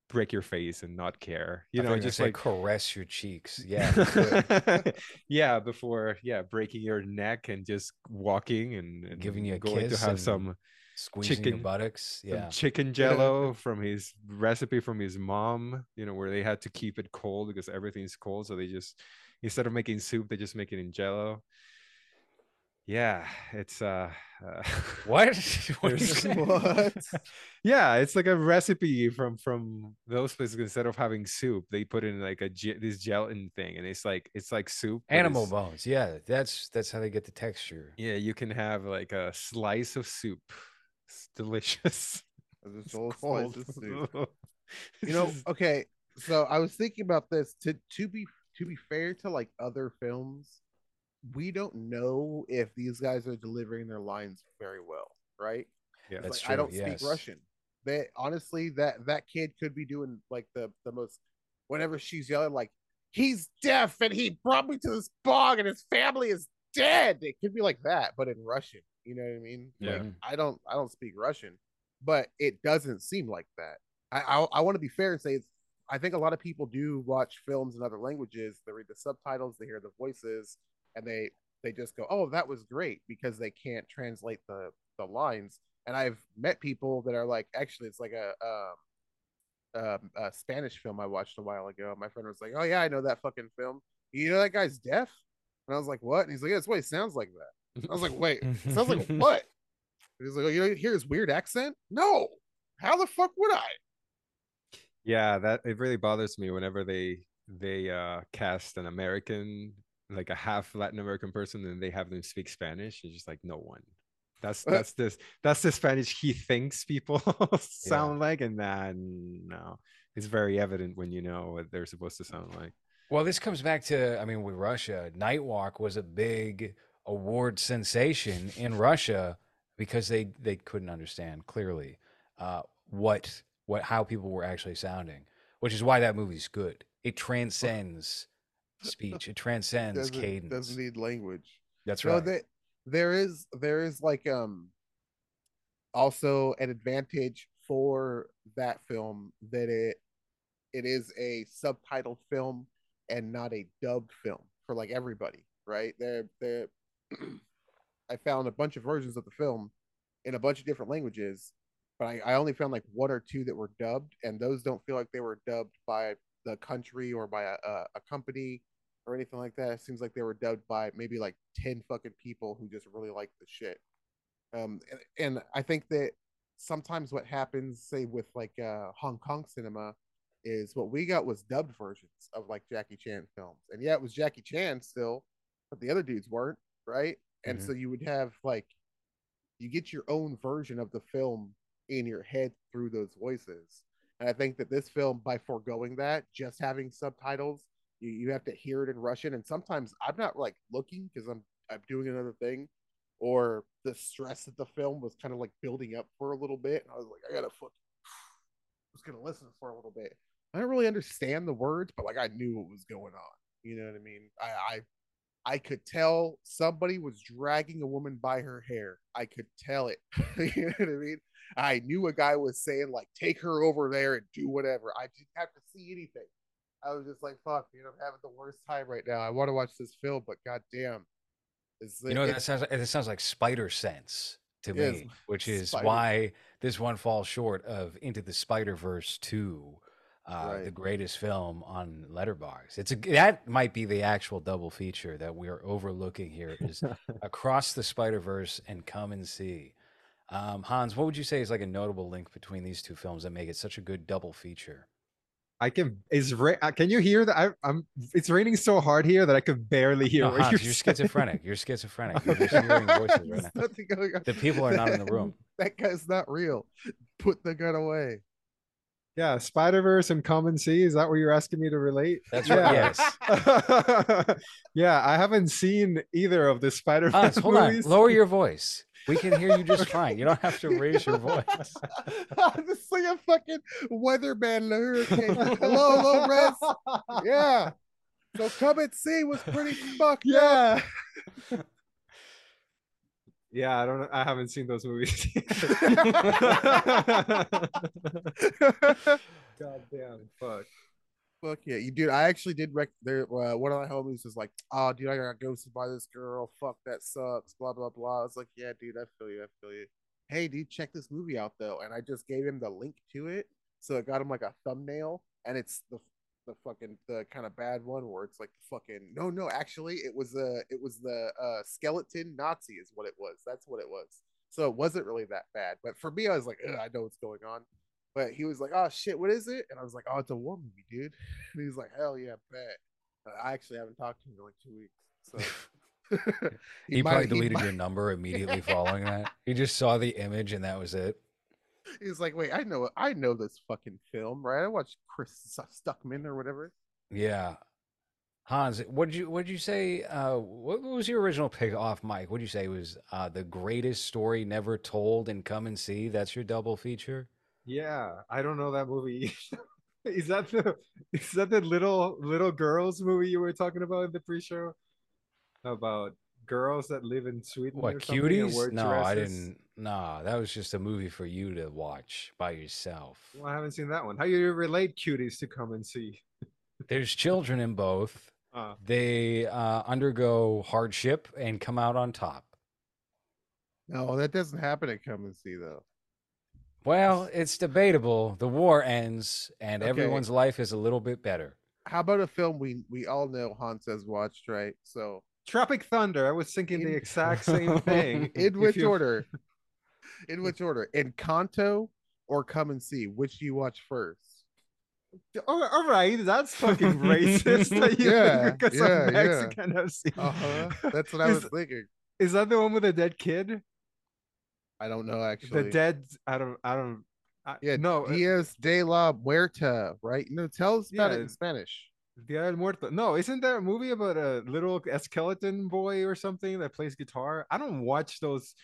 break your face and not care you I know thought you were just like caress your cheeks. Yeah. yeah before yeah breaking your neck and just walking and, and Giving you a going to have some Squeezing your Chicken- buttocks. Yeah. chicken jello from his recipe from his mom, you know, where they had to keep it cold because everything's cold. So they just instead of making soup, they just make it in jello. Yeah, it's uh, uh What? What There's- say? What? yeah, it's like a recipe from from those places. Instead of having soup, they put in like a this gelatin thing, and it's like it's like soup. Animal bones. Yeah, that's that's how they get the texture. Yeah, you can have like a slice of soup. It's delicious. This It's whole cold. soup. You know okay so i was thinking about this to to be to be fair to like other films we don't know if these guys are delivering their lines very well right Yeah. That's like, i don't yes. speak russian they honestly that that kid could be doing like the the most whenever she's yelling like he's deaf and he brought me to this bog and his family is dead it could be like that but in russian you know what i mean like Yeah. i don't i don't speak russian but it doesn't seem like that I I, I want to be fair and say it's, I think a lot of people do watch films in other languages. They read the subtitles, they hear the voices, and they they just go, "Oh, that was great," because they can't translate the the lines. And I've met people that are like, actually, it's like a um, um, a Spanish film I watched a while ago. My friend was like, "Oh yeah, I know that fucking film. You know that guy's deaf?" And I was like, "What?" And he's like, "Yeah, that's what he sounds like that." I was like, "Wait, it sounds like what?" And he's like, "Oh, you don't hear his weird accent?" No, How the fuck would I? Yeah, that it really bothers me whenever they they uh cast an American like a half Latin American person and they have them speak Spanish. It's just like no one. That's Uh, that's this that's the Spanish he thinks people sound like, and then no, it's very evident when you know what they're supposed to sound like. Well, this comes back to, I mean, with Russia, Nightwalk was a big award sensation in Russia because they they couldn't understand clearly uh, what what how people were actually sounding, which is why that movie's good. It transcends speech. It transcends Doesn't, cadence. doesn't need language. That's No, right. they, there is there is like um also an advantage for that film that it it is a subtitled film and not a dubbed film for like everybody, right? There there I found a bunch of versions of the film in a bunch of different languages, but I, I only found like one or two that were dubbed, and those don't feel like they were dubbed by the country or by a, a company or anything like that. It seems like they were dubbed by maybe like 10 fucking people who just really like the shit. Um, and, and I think that sometimes what happens, say with like uh, Hong Kong cinema, is what we got was dubbed versions of like Jackie Chan films. And yeah, it was Jackie Chan still, but the other dudes weren't, right? And Mhm. so you would have like, you get your own version of the film in your head through those voices. And I think that this film, by foregoing that, just having subtitles, you, you have to hear it in Russian. And sometimes I'm not like looking because I'm I'm doing another thing, or the stress of the film was kind of like building up for a little bit. And I was like, I gotta fuck I was gonna listen for a little bit. I don't really understand the words, but like I knew what was going on. You know what I mean? I I I could tell somebody was dragging a woman by her hair. I could tell it. you know what I mean? I knew a guy was saying like, "Take her over there and do whatever." I didn't have to see anything. I was just like, "Fuck, dude, I'm having the worst time right now. I want to watch this film, but goddamn, is You know, that sounds it sounds like Spider Sense to me, which is Spider- why this one falls short of Into the Spider Verse two, uh, the greatest film on Letterboxd. It's a that might be the actual double feature that we are overlooking here is Across the Spider Verse and Come and See. Um, Hans, what would you say is like a notable link between these two films that make it such a good double feature? I can is ra- uh, can you hear that? I, I'm it's raining so hard here that I could barely hear No, what Hans, you're, you're schizophrenic. You're schizophrenic. You're just hearing voices right now. The people are not in the room. That guy's not real. Put the gun away. Yeah, Spider Verse and Come and See. Is that what you're asking me to relate? That's right. Yeah. Yes. yeah, I haven't seen either of the Spider Verse hold on. Lower your voice. We can hear you just fine. You don't have to raise your voice. this is like a fucking weatherman in a hurricane. hello, hello, Rez. Yeah. So come and see was pretty fucked up. Yeah. Yeah, I don't. I haven't seen those movies. God damn, fuck. Fuck yeah, you dude. I actually did rec. There, uh, one of my homies was like, "Oh, dude, I got ghosted by this girl. Fuck, that sucks." Blah blah blah. I was like, "Yeah, dude, I feel you. I feel you." Hey, dude, check this movie out though, and I just gave him the link to it, so it got him like a thumbnail, and it's the the fucking the kind of bad one where it's like the fucking no no actually it was the it was the uh skeleton Nazi is what it was. That's what it was. So it wasn't really that bad, but for me, I was like, "Ugh, I know what's going on. But he was like, "Oh shit, what is it?" And I was like, "Oh, it's a war movie, dude." And he was like, "Hell yeah, bet." I actually haven't talked to him in like two weeks, so He, might- probably he deleted might- your number immediately following that. He just saw the image and that was it. He was like, "Wait, I know, I know this fucking film, right? I watched Chris Stuckman or whatever." Yeah. Hans, what did you what did you say? Uh, what, what was your original pick off Mike? What did you say was uh, the greatest story never told and come and see? That's your double feature. Yeah, I don't know that movie. is that the is that the little little girls movie you were talking about in the pre-show? About girls that live in Sweden What or something and cuties? wear No, I dresses? didn't. No, that was just a movie for you to watch by yourself. Well, I haven't seen that one. How do you relate cuties to come and see? There's children in both. Uh, They uh, undergo hardship and come out on top. No, that doesn't happen at Come and See though. Well, it's debatable. The war ends and Okay. everyone's life is a little bit better. How about a film we we all know Hans has watched, right? So Tropic Thunder. I was thinking the exact same thing. in which you- order? In which order? Encanto, or Come and See? Which do you watch first? all all right, that's fucking racist. that you Yeah, because yeah, I'm yeah. Mexican, I've. Uh-huh. That's what I Is- was thinking. Is that the one with the dead kid? I don't know actually. The dead. I don't. I don't. I, yeah, no. uh, Diaz de la Muerta, right? No, tell us about it Yeah. in Spanish. Dia del Muerto. No, isn't there a movie about a little skeleton boy or something that plays guitar? I don't watch those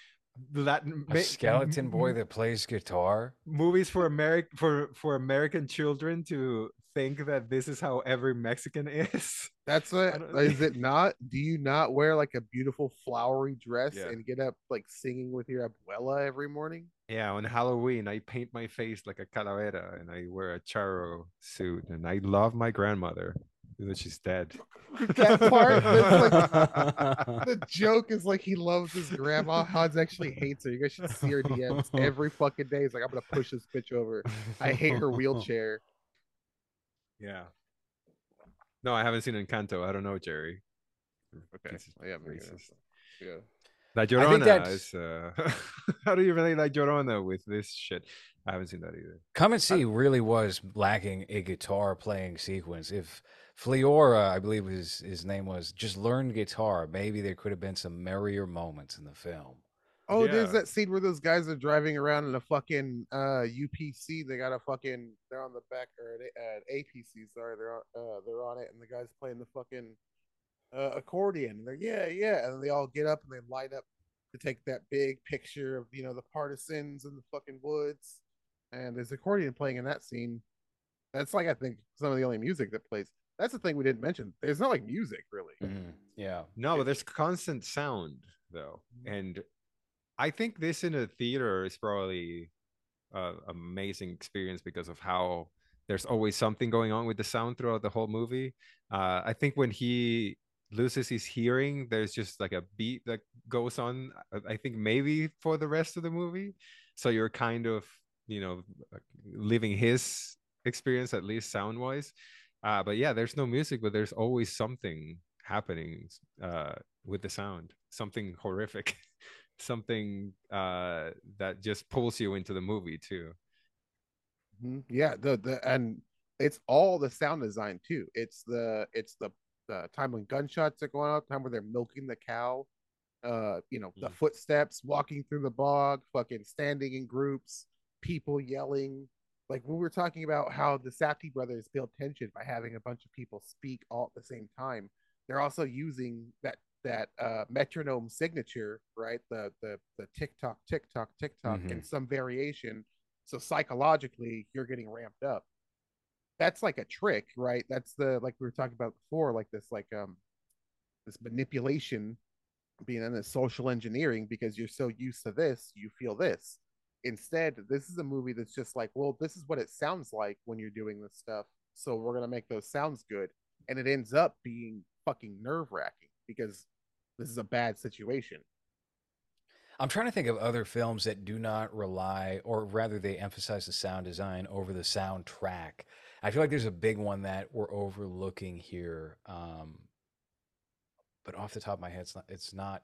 Latin A ma- skeleton boy that plays guitar. movies for American for for American children to think that this is how every Mexican is. That's what is it not? Do you not wear like a beautiful flowery dress Yeah. and get up like singing with your abuela every morning? Yeah, on Halloween I paint my face like a calavera and I wear a charro suit and I love my grandmother, even though she's dead. That part, that's The joke is like he loves his grandma. Hans actually hates her. You guys should see her DMs every fucking day. He's like, I'm gonna push this bitch over. I hate her wheelchair. Yeah. No, I haven't seen Encanto. I don't know, Jerry. Okay, yeah, racist. yeah. La I Llorona is uh how do you relate La Llorona with this shit? I haven't seen that either. Come and See really was lacking a guitar playing sequence. If Florya, I believe his his name was, just learned guitar, maybe there could have been some merrier moments in the film. Oh, there's that scene where those guys are driving around in a fucking uh UPC. They got a fucking they're on the back or at, at APC. Sorry, they're on uh they're on it, and the guys playing the fucking uh, accordion. And they're yeah, yeah, and they all get up and they light up to take that big picture of you know the partisans in the fucking woods. And there's accordion playing in that scene. That's like I think some of the only music that plays. That's the thing we didn't mention. There's not like music really. Mhm, Yeah. No, but there's constant sound though. And I think this in a theater is probably an amazing experience because of how there's always something going on with the sound throughout the whole movie. Uh, I think when he loses his hearing, there's just like a beat that goes on. I- I think maybe for the rest of the movie. So you're kind of, you know, living his experience at least sound wise. Uh, but yeah, there's no music, but there's always something happening uh, with the sound, something horrific, something uh, that just pulls you into the movie too. Mhm. Yeah, the the and it's all the sound design too. It's the it's the the time when gunshots are going off, time where they're milking the cow, uh, you know, the Mm. footsteps walking through the bog, fucking standing in groups, people yelling. Like we were talking about how the Safdie brothers build tension by having a bunch of people speak all at the same time. They're also using that that uh metronome signature, right? The the the tick tock, tick tock, tick tock, Mhm. in some variation. So psychologically, you're getting ramped up. That's like a trick, right? That's the like we were talking about before, like this, like um, this manipulation being in the social engineering because you're so used to this, you feel this. Instead, this is a movie that's just like, well, this is what it sounds like when you're doing this stuff. So we're gonna make those sounds good, and it ends up being fucking nerve wracking because this is a bad situation. I'm trying to think of other films that do not rely, or rather, they emphasize the sound design over the soundtrack. I feel like there's a big one that we're overlooking here, um, but off the top of my head, it's not, it's not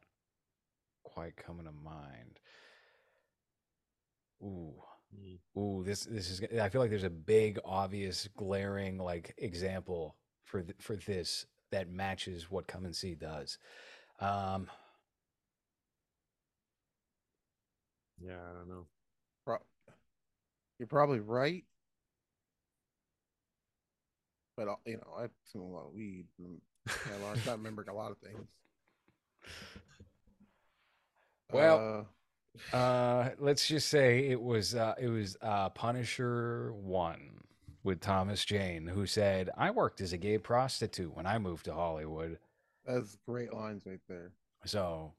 quite coming to mind. Ooh, ooh, this this is. I feel like there's a big, obvious, glaring like example for th- for this that matches what Come and See does. Um, Yeah, I don't know. Pro- You're probably right, but uh, you know, I smoke a lot of weed. And, you know, I start remembering a lot of things. Well, Uh, Uh, let's just say it was uh, it was uh, Punisher one with Thomas Jane, who said, "I worked as a gay prostitute when I moved to Hollywood." That's great lines right there. So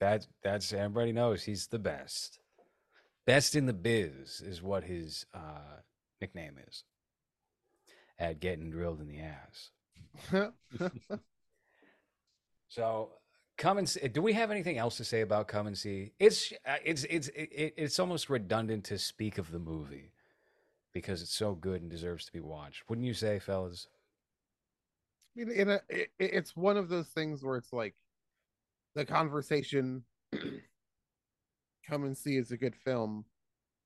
that that's everybody knows he's the best, best in the biz is what his uh, nickname is. At getting drilled in the ass. So come and see. Do we have anything else to say about come and see? It's uh, it's it's it, it's almost redundant to speak of the movie because it's so good and deserves to be watched. Wouldn't you say, fellas? I mean, in a, it, it's one of those things where it's like the conversation. come and see is a good film,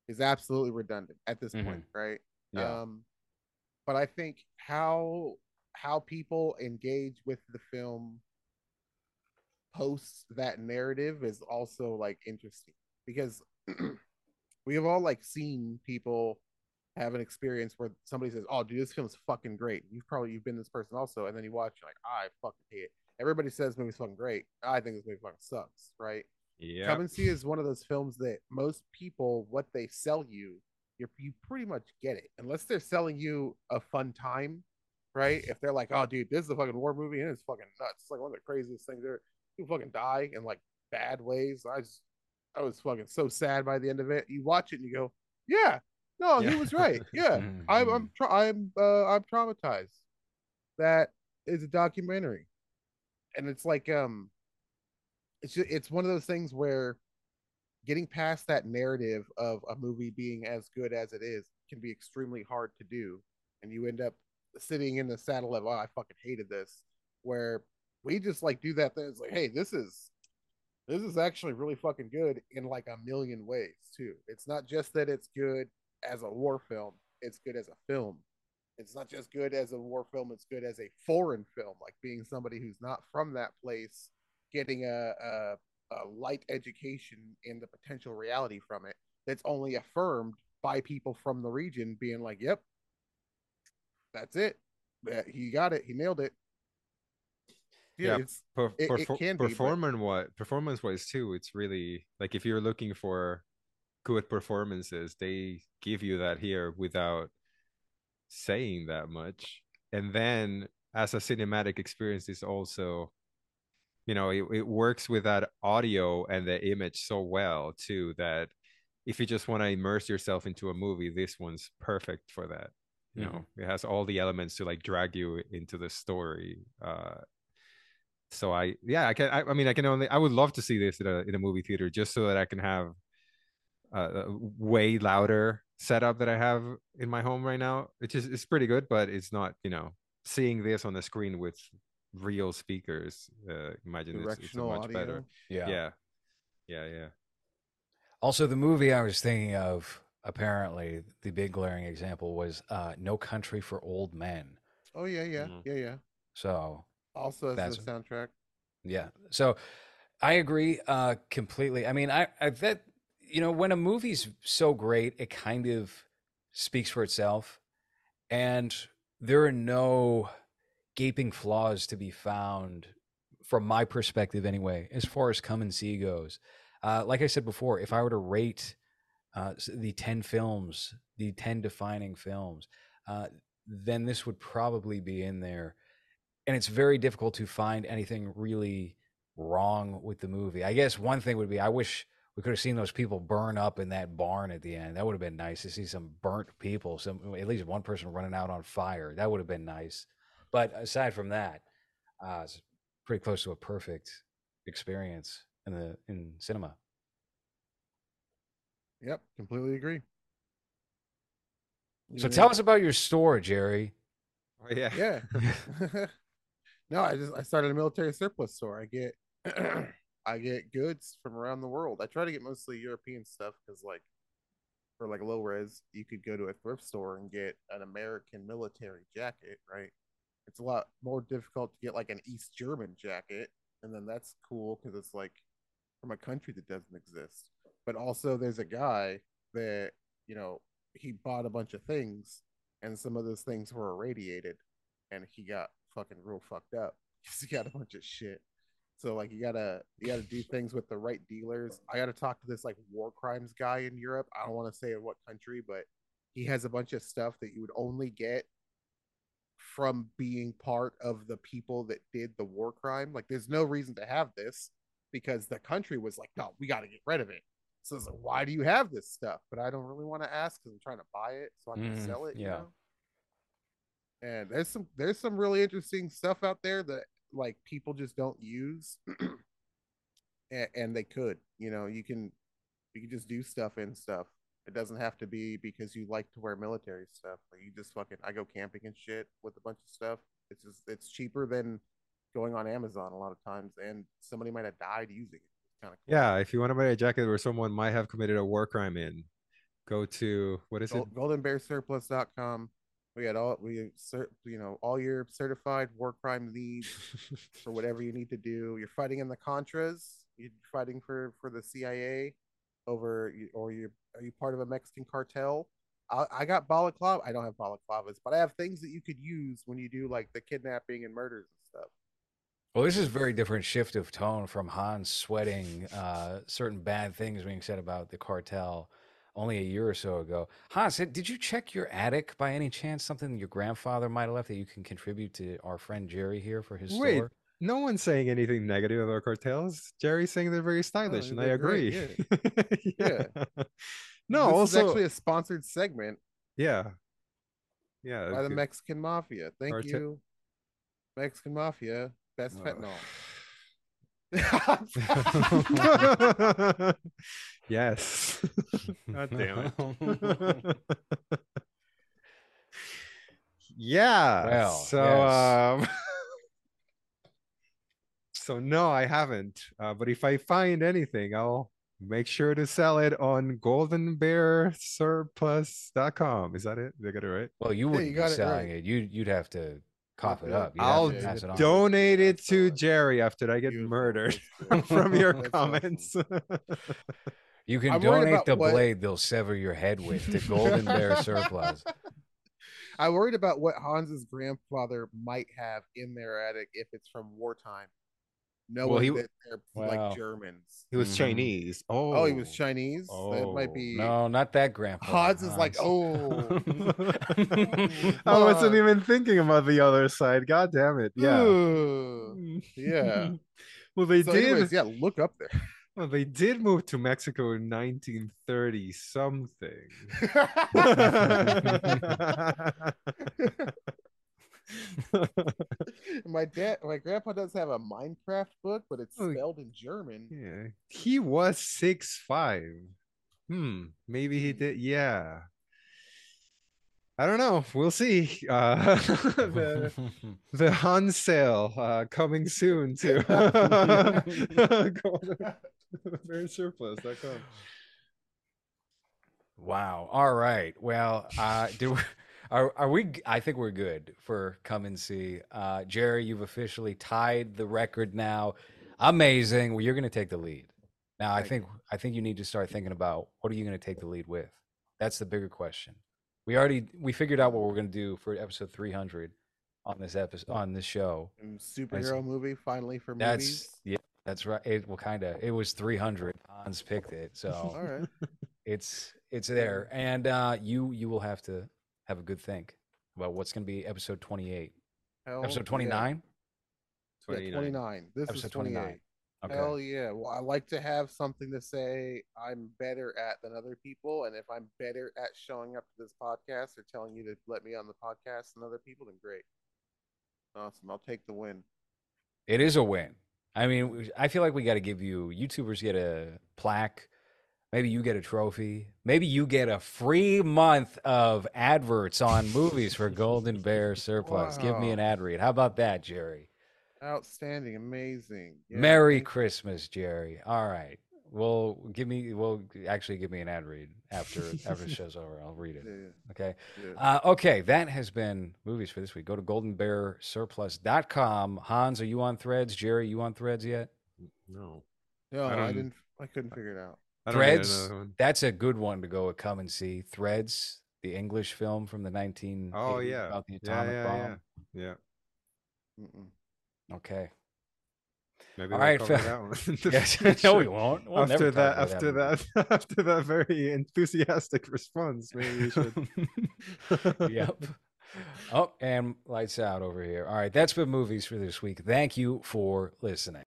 is absolutely redundant at this Mhm. point, right? Yeah. Um, but I think how how people engage with the film post that narrative is also like interesting because we have all like seen people have an experience where somebody says, "Oh, dude, this film's fucking great." You've probably you've been this person also, and then you watch you're like, "I fucking hate it." Everybody says movie's fucking great. I think this movie fucking sucks, right? Yeah. Come and See is one of those films that most people, what they sell you, you you pretty much get it, unless they're selling you a fun time, right? If they're like, "Oh, dude, this is a fucking war movie and it's fucking nuts," it's like one of the craziest things there. People fucking die in like bad ways. I just, I was fucking so sad by the end of it. You watch it and you go, "Yeah, no, he was right. Yeah, Mhm. I'm, I'm, tra- I'm, uh, I'm traumatized." That is a documentary, and it's like, um, it's just, it's one of those things where getting past that narrative of a movie being as good as it is can be extremely hard to do. And you end up sitting in the saddle of oh i fucking hated this where we just like do that thing. It's like hey this is this is actually really fucking good in like a million ways too. It's not just that it's good as a war film it's good as a film it's not just good as a war film it's good as a foreign film like being somebody who's not from that place getting a, a a light education in the potential reality from it that's only affirmed by people from the region being like, "Yep, that's it. He got it. He nailed it." Yeah, Yeah. it's Per- It- it perfor- can be, but- performance what performance wise too it's really like if you're looking for good performances they give you that here without saying that much. And then as a cinematic experience is also you know it, it works with that audio and the image so well too that if you just want to immerse yourself into a movie this one's perfect for that you know? It has all the elements to like drag you into the story uh so i yeah i can I, I mean i can only i would love to see this in a in a movie theater just so that i can have uh, a way louder setup that i have in my home right now which is it's pretty good but it's not you know seeing this on the screen with real speakers uh imagine it's, it's much audio. better Yeah. yeah yeah yeah Also, the movie I was thinking of, apparently, the big glaring example was uh, No Country for Old Men. Oh yeah, yeah, Mhm. yeah, yeah. So, Also That's- the soundtrack. yeah. So, I agree uh, completely. I mean, I, I that you know when a movie's so great, it kind of speaks for itself, and there are no gaping flaws to be found from my perspective, anyway, as far as come and see goes. Uh, like I said before, if I were to rate uh, the 10 films, the 10 defining films, uh, then this would probably be in there. And it's very difficult to find anything really wrong with the movie. I guess one thing would be I wish we could have seen those people burn up in that barn at the end. That would have been nice to see some burnt people, some at least one person running out on fire. That would have been nice. But aside from that, uh, it's pretty close to a perfect experience in the in cinema. Yep, completely agree. So You tell us about your store, Jerry. oh yeah Yeah. no, I just I started a military surplus store. I get I get goods from around the world. I try to get mostly European stuff because like for like low res, you could go to a thrift store and get an American military jacket, right? It's a lot more difficult to get like an East German jacket, and then that's cool because it's like from a country that doesn't exist. But also, there's a guy that you know he bought a bunch of things, and some of those things were irradiated, and he got fucking real fucked up because he got a bunch of shit. So like you gotta you gotta do things with the right dealers. I gotta talk to this like war crimes guy in Europe. I don't want to say in what country, but he has a bunch of stuff that you would only get from being part of the people that did the war crime. Like there's no reason to have this because the country was like, no, we gotta get rid of it. So it's like, why do you have this stuff? But I don't really want to ask because I'm trying to buy it so I can Mm, sell it. You yeah. know? And there's some there's some really interesting stuff out there that like people just don't use, and, and they could. You know, you can you can just do stuff and stuff. It doesn't have to be because you like to wear military stuff. Like you just fucking I go camping and shit with a bunch of stuff. It's just it's cheaper than going on Amazon a lot of times, and somebody might have died using it. It's kind of cool. Yeah, if you want to buy a jacket where someone might have committed a war crime in, go to what is it? Gold, goldenbearsurplus.com. We had all we cer- you know all your certified war crime leads for whatever you need to do. You're fighting in the Contras. You're fighting for for the CIA over, or you are you part of a Mexican cartel? I, I got balaclava. I don't have balaclavas, but I have things that you could use when you do like the kidnapping and murders and stuff. Well, this is a very different shift of tone from Hans sweating uh, certain bad things being said about the cartel only a year or so ago. Hans, did you check your attic by any chance? Something your grandfather might have left that you can contribute to our friend Jerry here for his Wait, store? no one's saying anything negative about cartels. Jerry's saying they're very stylish, oh, and I they're great, agree. Yeah. no, this also is actually a sponsored segment yeah, yeah. by the good. Mexican Mafia. Thank Carte- you, Mexican Mafia. Best Ugh. fentanyl. yes. God damn it. yeah. Well, so yes. um so no, I haven't. Uh, but if I find anything, I'll make sure to sell it on goldenbearsurplus.com. Is that it? Did I get it right? Well, you Yeah, wouldn't you be got it selling right. it. You you'd have to cough it up. You'd I'll have to pass it on. donate it to uh, Jerry after I get Beautiful. murdered from your comments. You can I'm donate the what- blade they'll sever your head with to Golden Bear Surplus. I worried about what Hans's grandfather might have in their attic if it's from wartime, knowing he- that they're Wow. like Germans. he was Mhm. Chinese. Oh, Oh, he was Chinese. that might Oh, be. No, not that grandpa. Hans is like, oh, I wasn't even thinking about the other side. God damn it. Yeah. Ooh. yeah. well, they So did. anyways, yeah, look up there. Well, they did move to Mexico in 1930 something. my dad, my grandpa does have a Mein Kampf book, but it's Oh, spelled in German. yeah, he was six five. Hmm, maybe he did. Yeah. I don't know. We'll see. Uh, the the Han sale uh, coming soon to surplus.com. Wow. All right. Well, uh, do we, are are we? I think we're good for come and see. Uh, Jerry, you've officially tied the record now. Amazing. Well, you're going to take the lead. Now, I think I think you need to start thinking about what are you going to take the lead with. That's the bigger question. We already we figured out what we're going to do for episode 300 on this episode on this show. And superhero movie finally for That's movies. yeah. That's right. It well, kind of. It was 300. Hans picked it, so All right. it's it's there and uh you you will have to have a good think about what's going to be episode 28 Hell episode yeah. 29 Yeah, 29. 29. This episode is 29 28. okay Hell yeah. Well, I like to have something to say I'm better at than other people. And if I'm better at showing up to this podcast or telling you to let me on the podcast than other people, then great. Awesome. I'll take the win. it is a win i mean i feel like we got to give you youtubers get a plaque maybe you get a trophy maybe you get a free month of adverts on movies for golden bear surplus give me an ad read how about that jerry Outstanding. Amazing. Yeah, merry christmas jerry all right well give me well actually give me an ad read after after the show's over i'll read it Yeah, okay yeah. Uh, okay, that has been movies for this week. Go to goldenbearsurplus.com. Hans, are you on threads? Jerry, you on threads yet? No. No, I I, didn't. I couldn't figure it out. I don't need Threads. That's a good one to go come and see. Threads, the English film from the 19 Oh yeah. about the yeah, atomic yeah, bomb. yeah. Yeah. Okay. Maybe All we'll right, cover Phil. that one Yes. no, we won't. We'll after that, after movie. that, after that very enthusiastic response, maybe we should. yep. Oh, and lights out over here. All right, that's been movies for this week. Thank you for listening.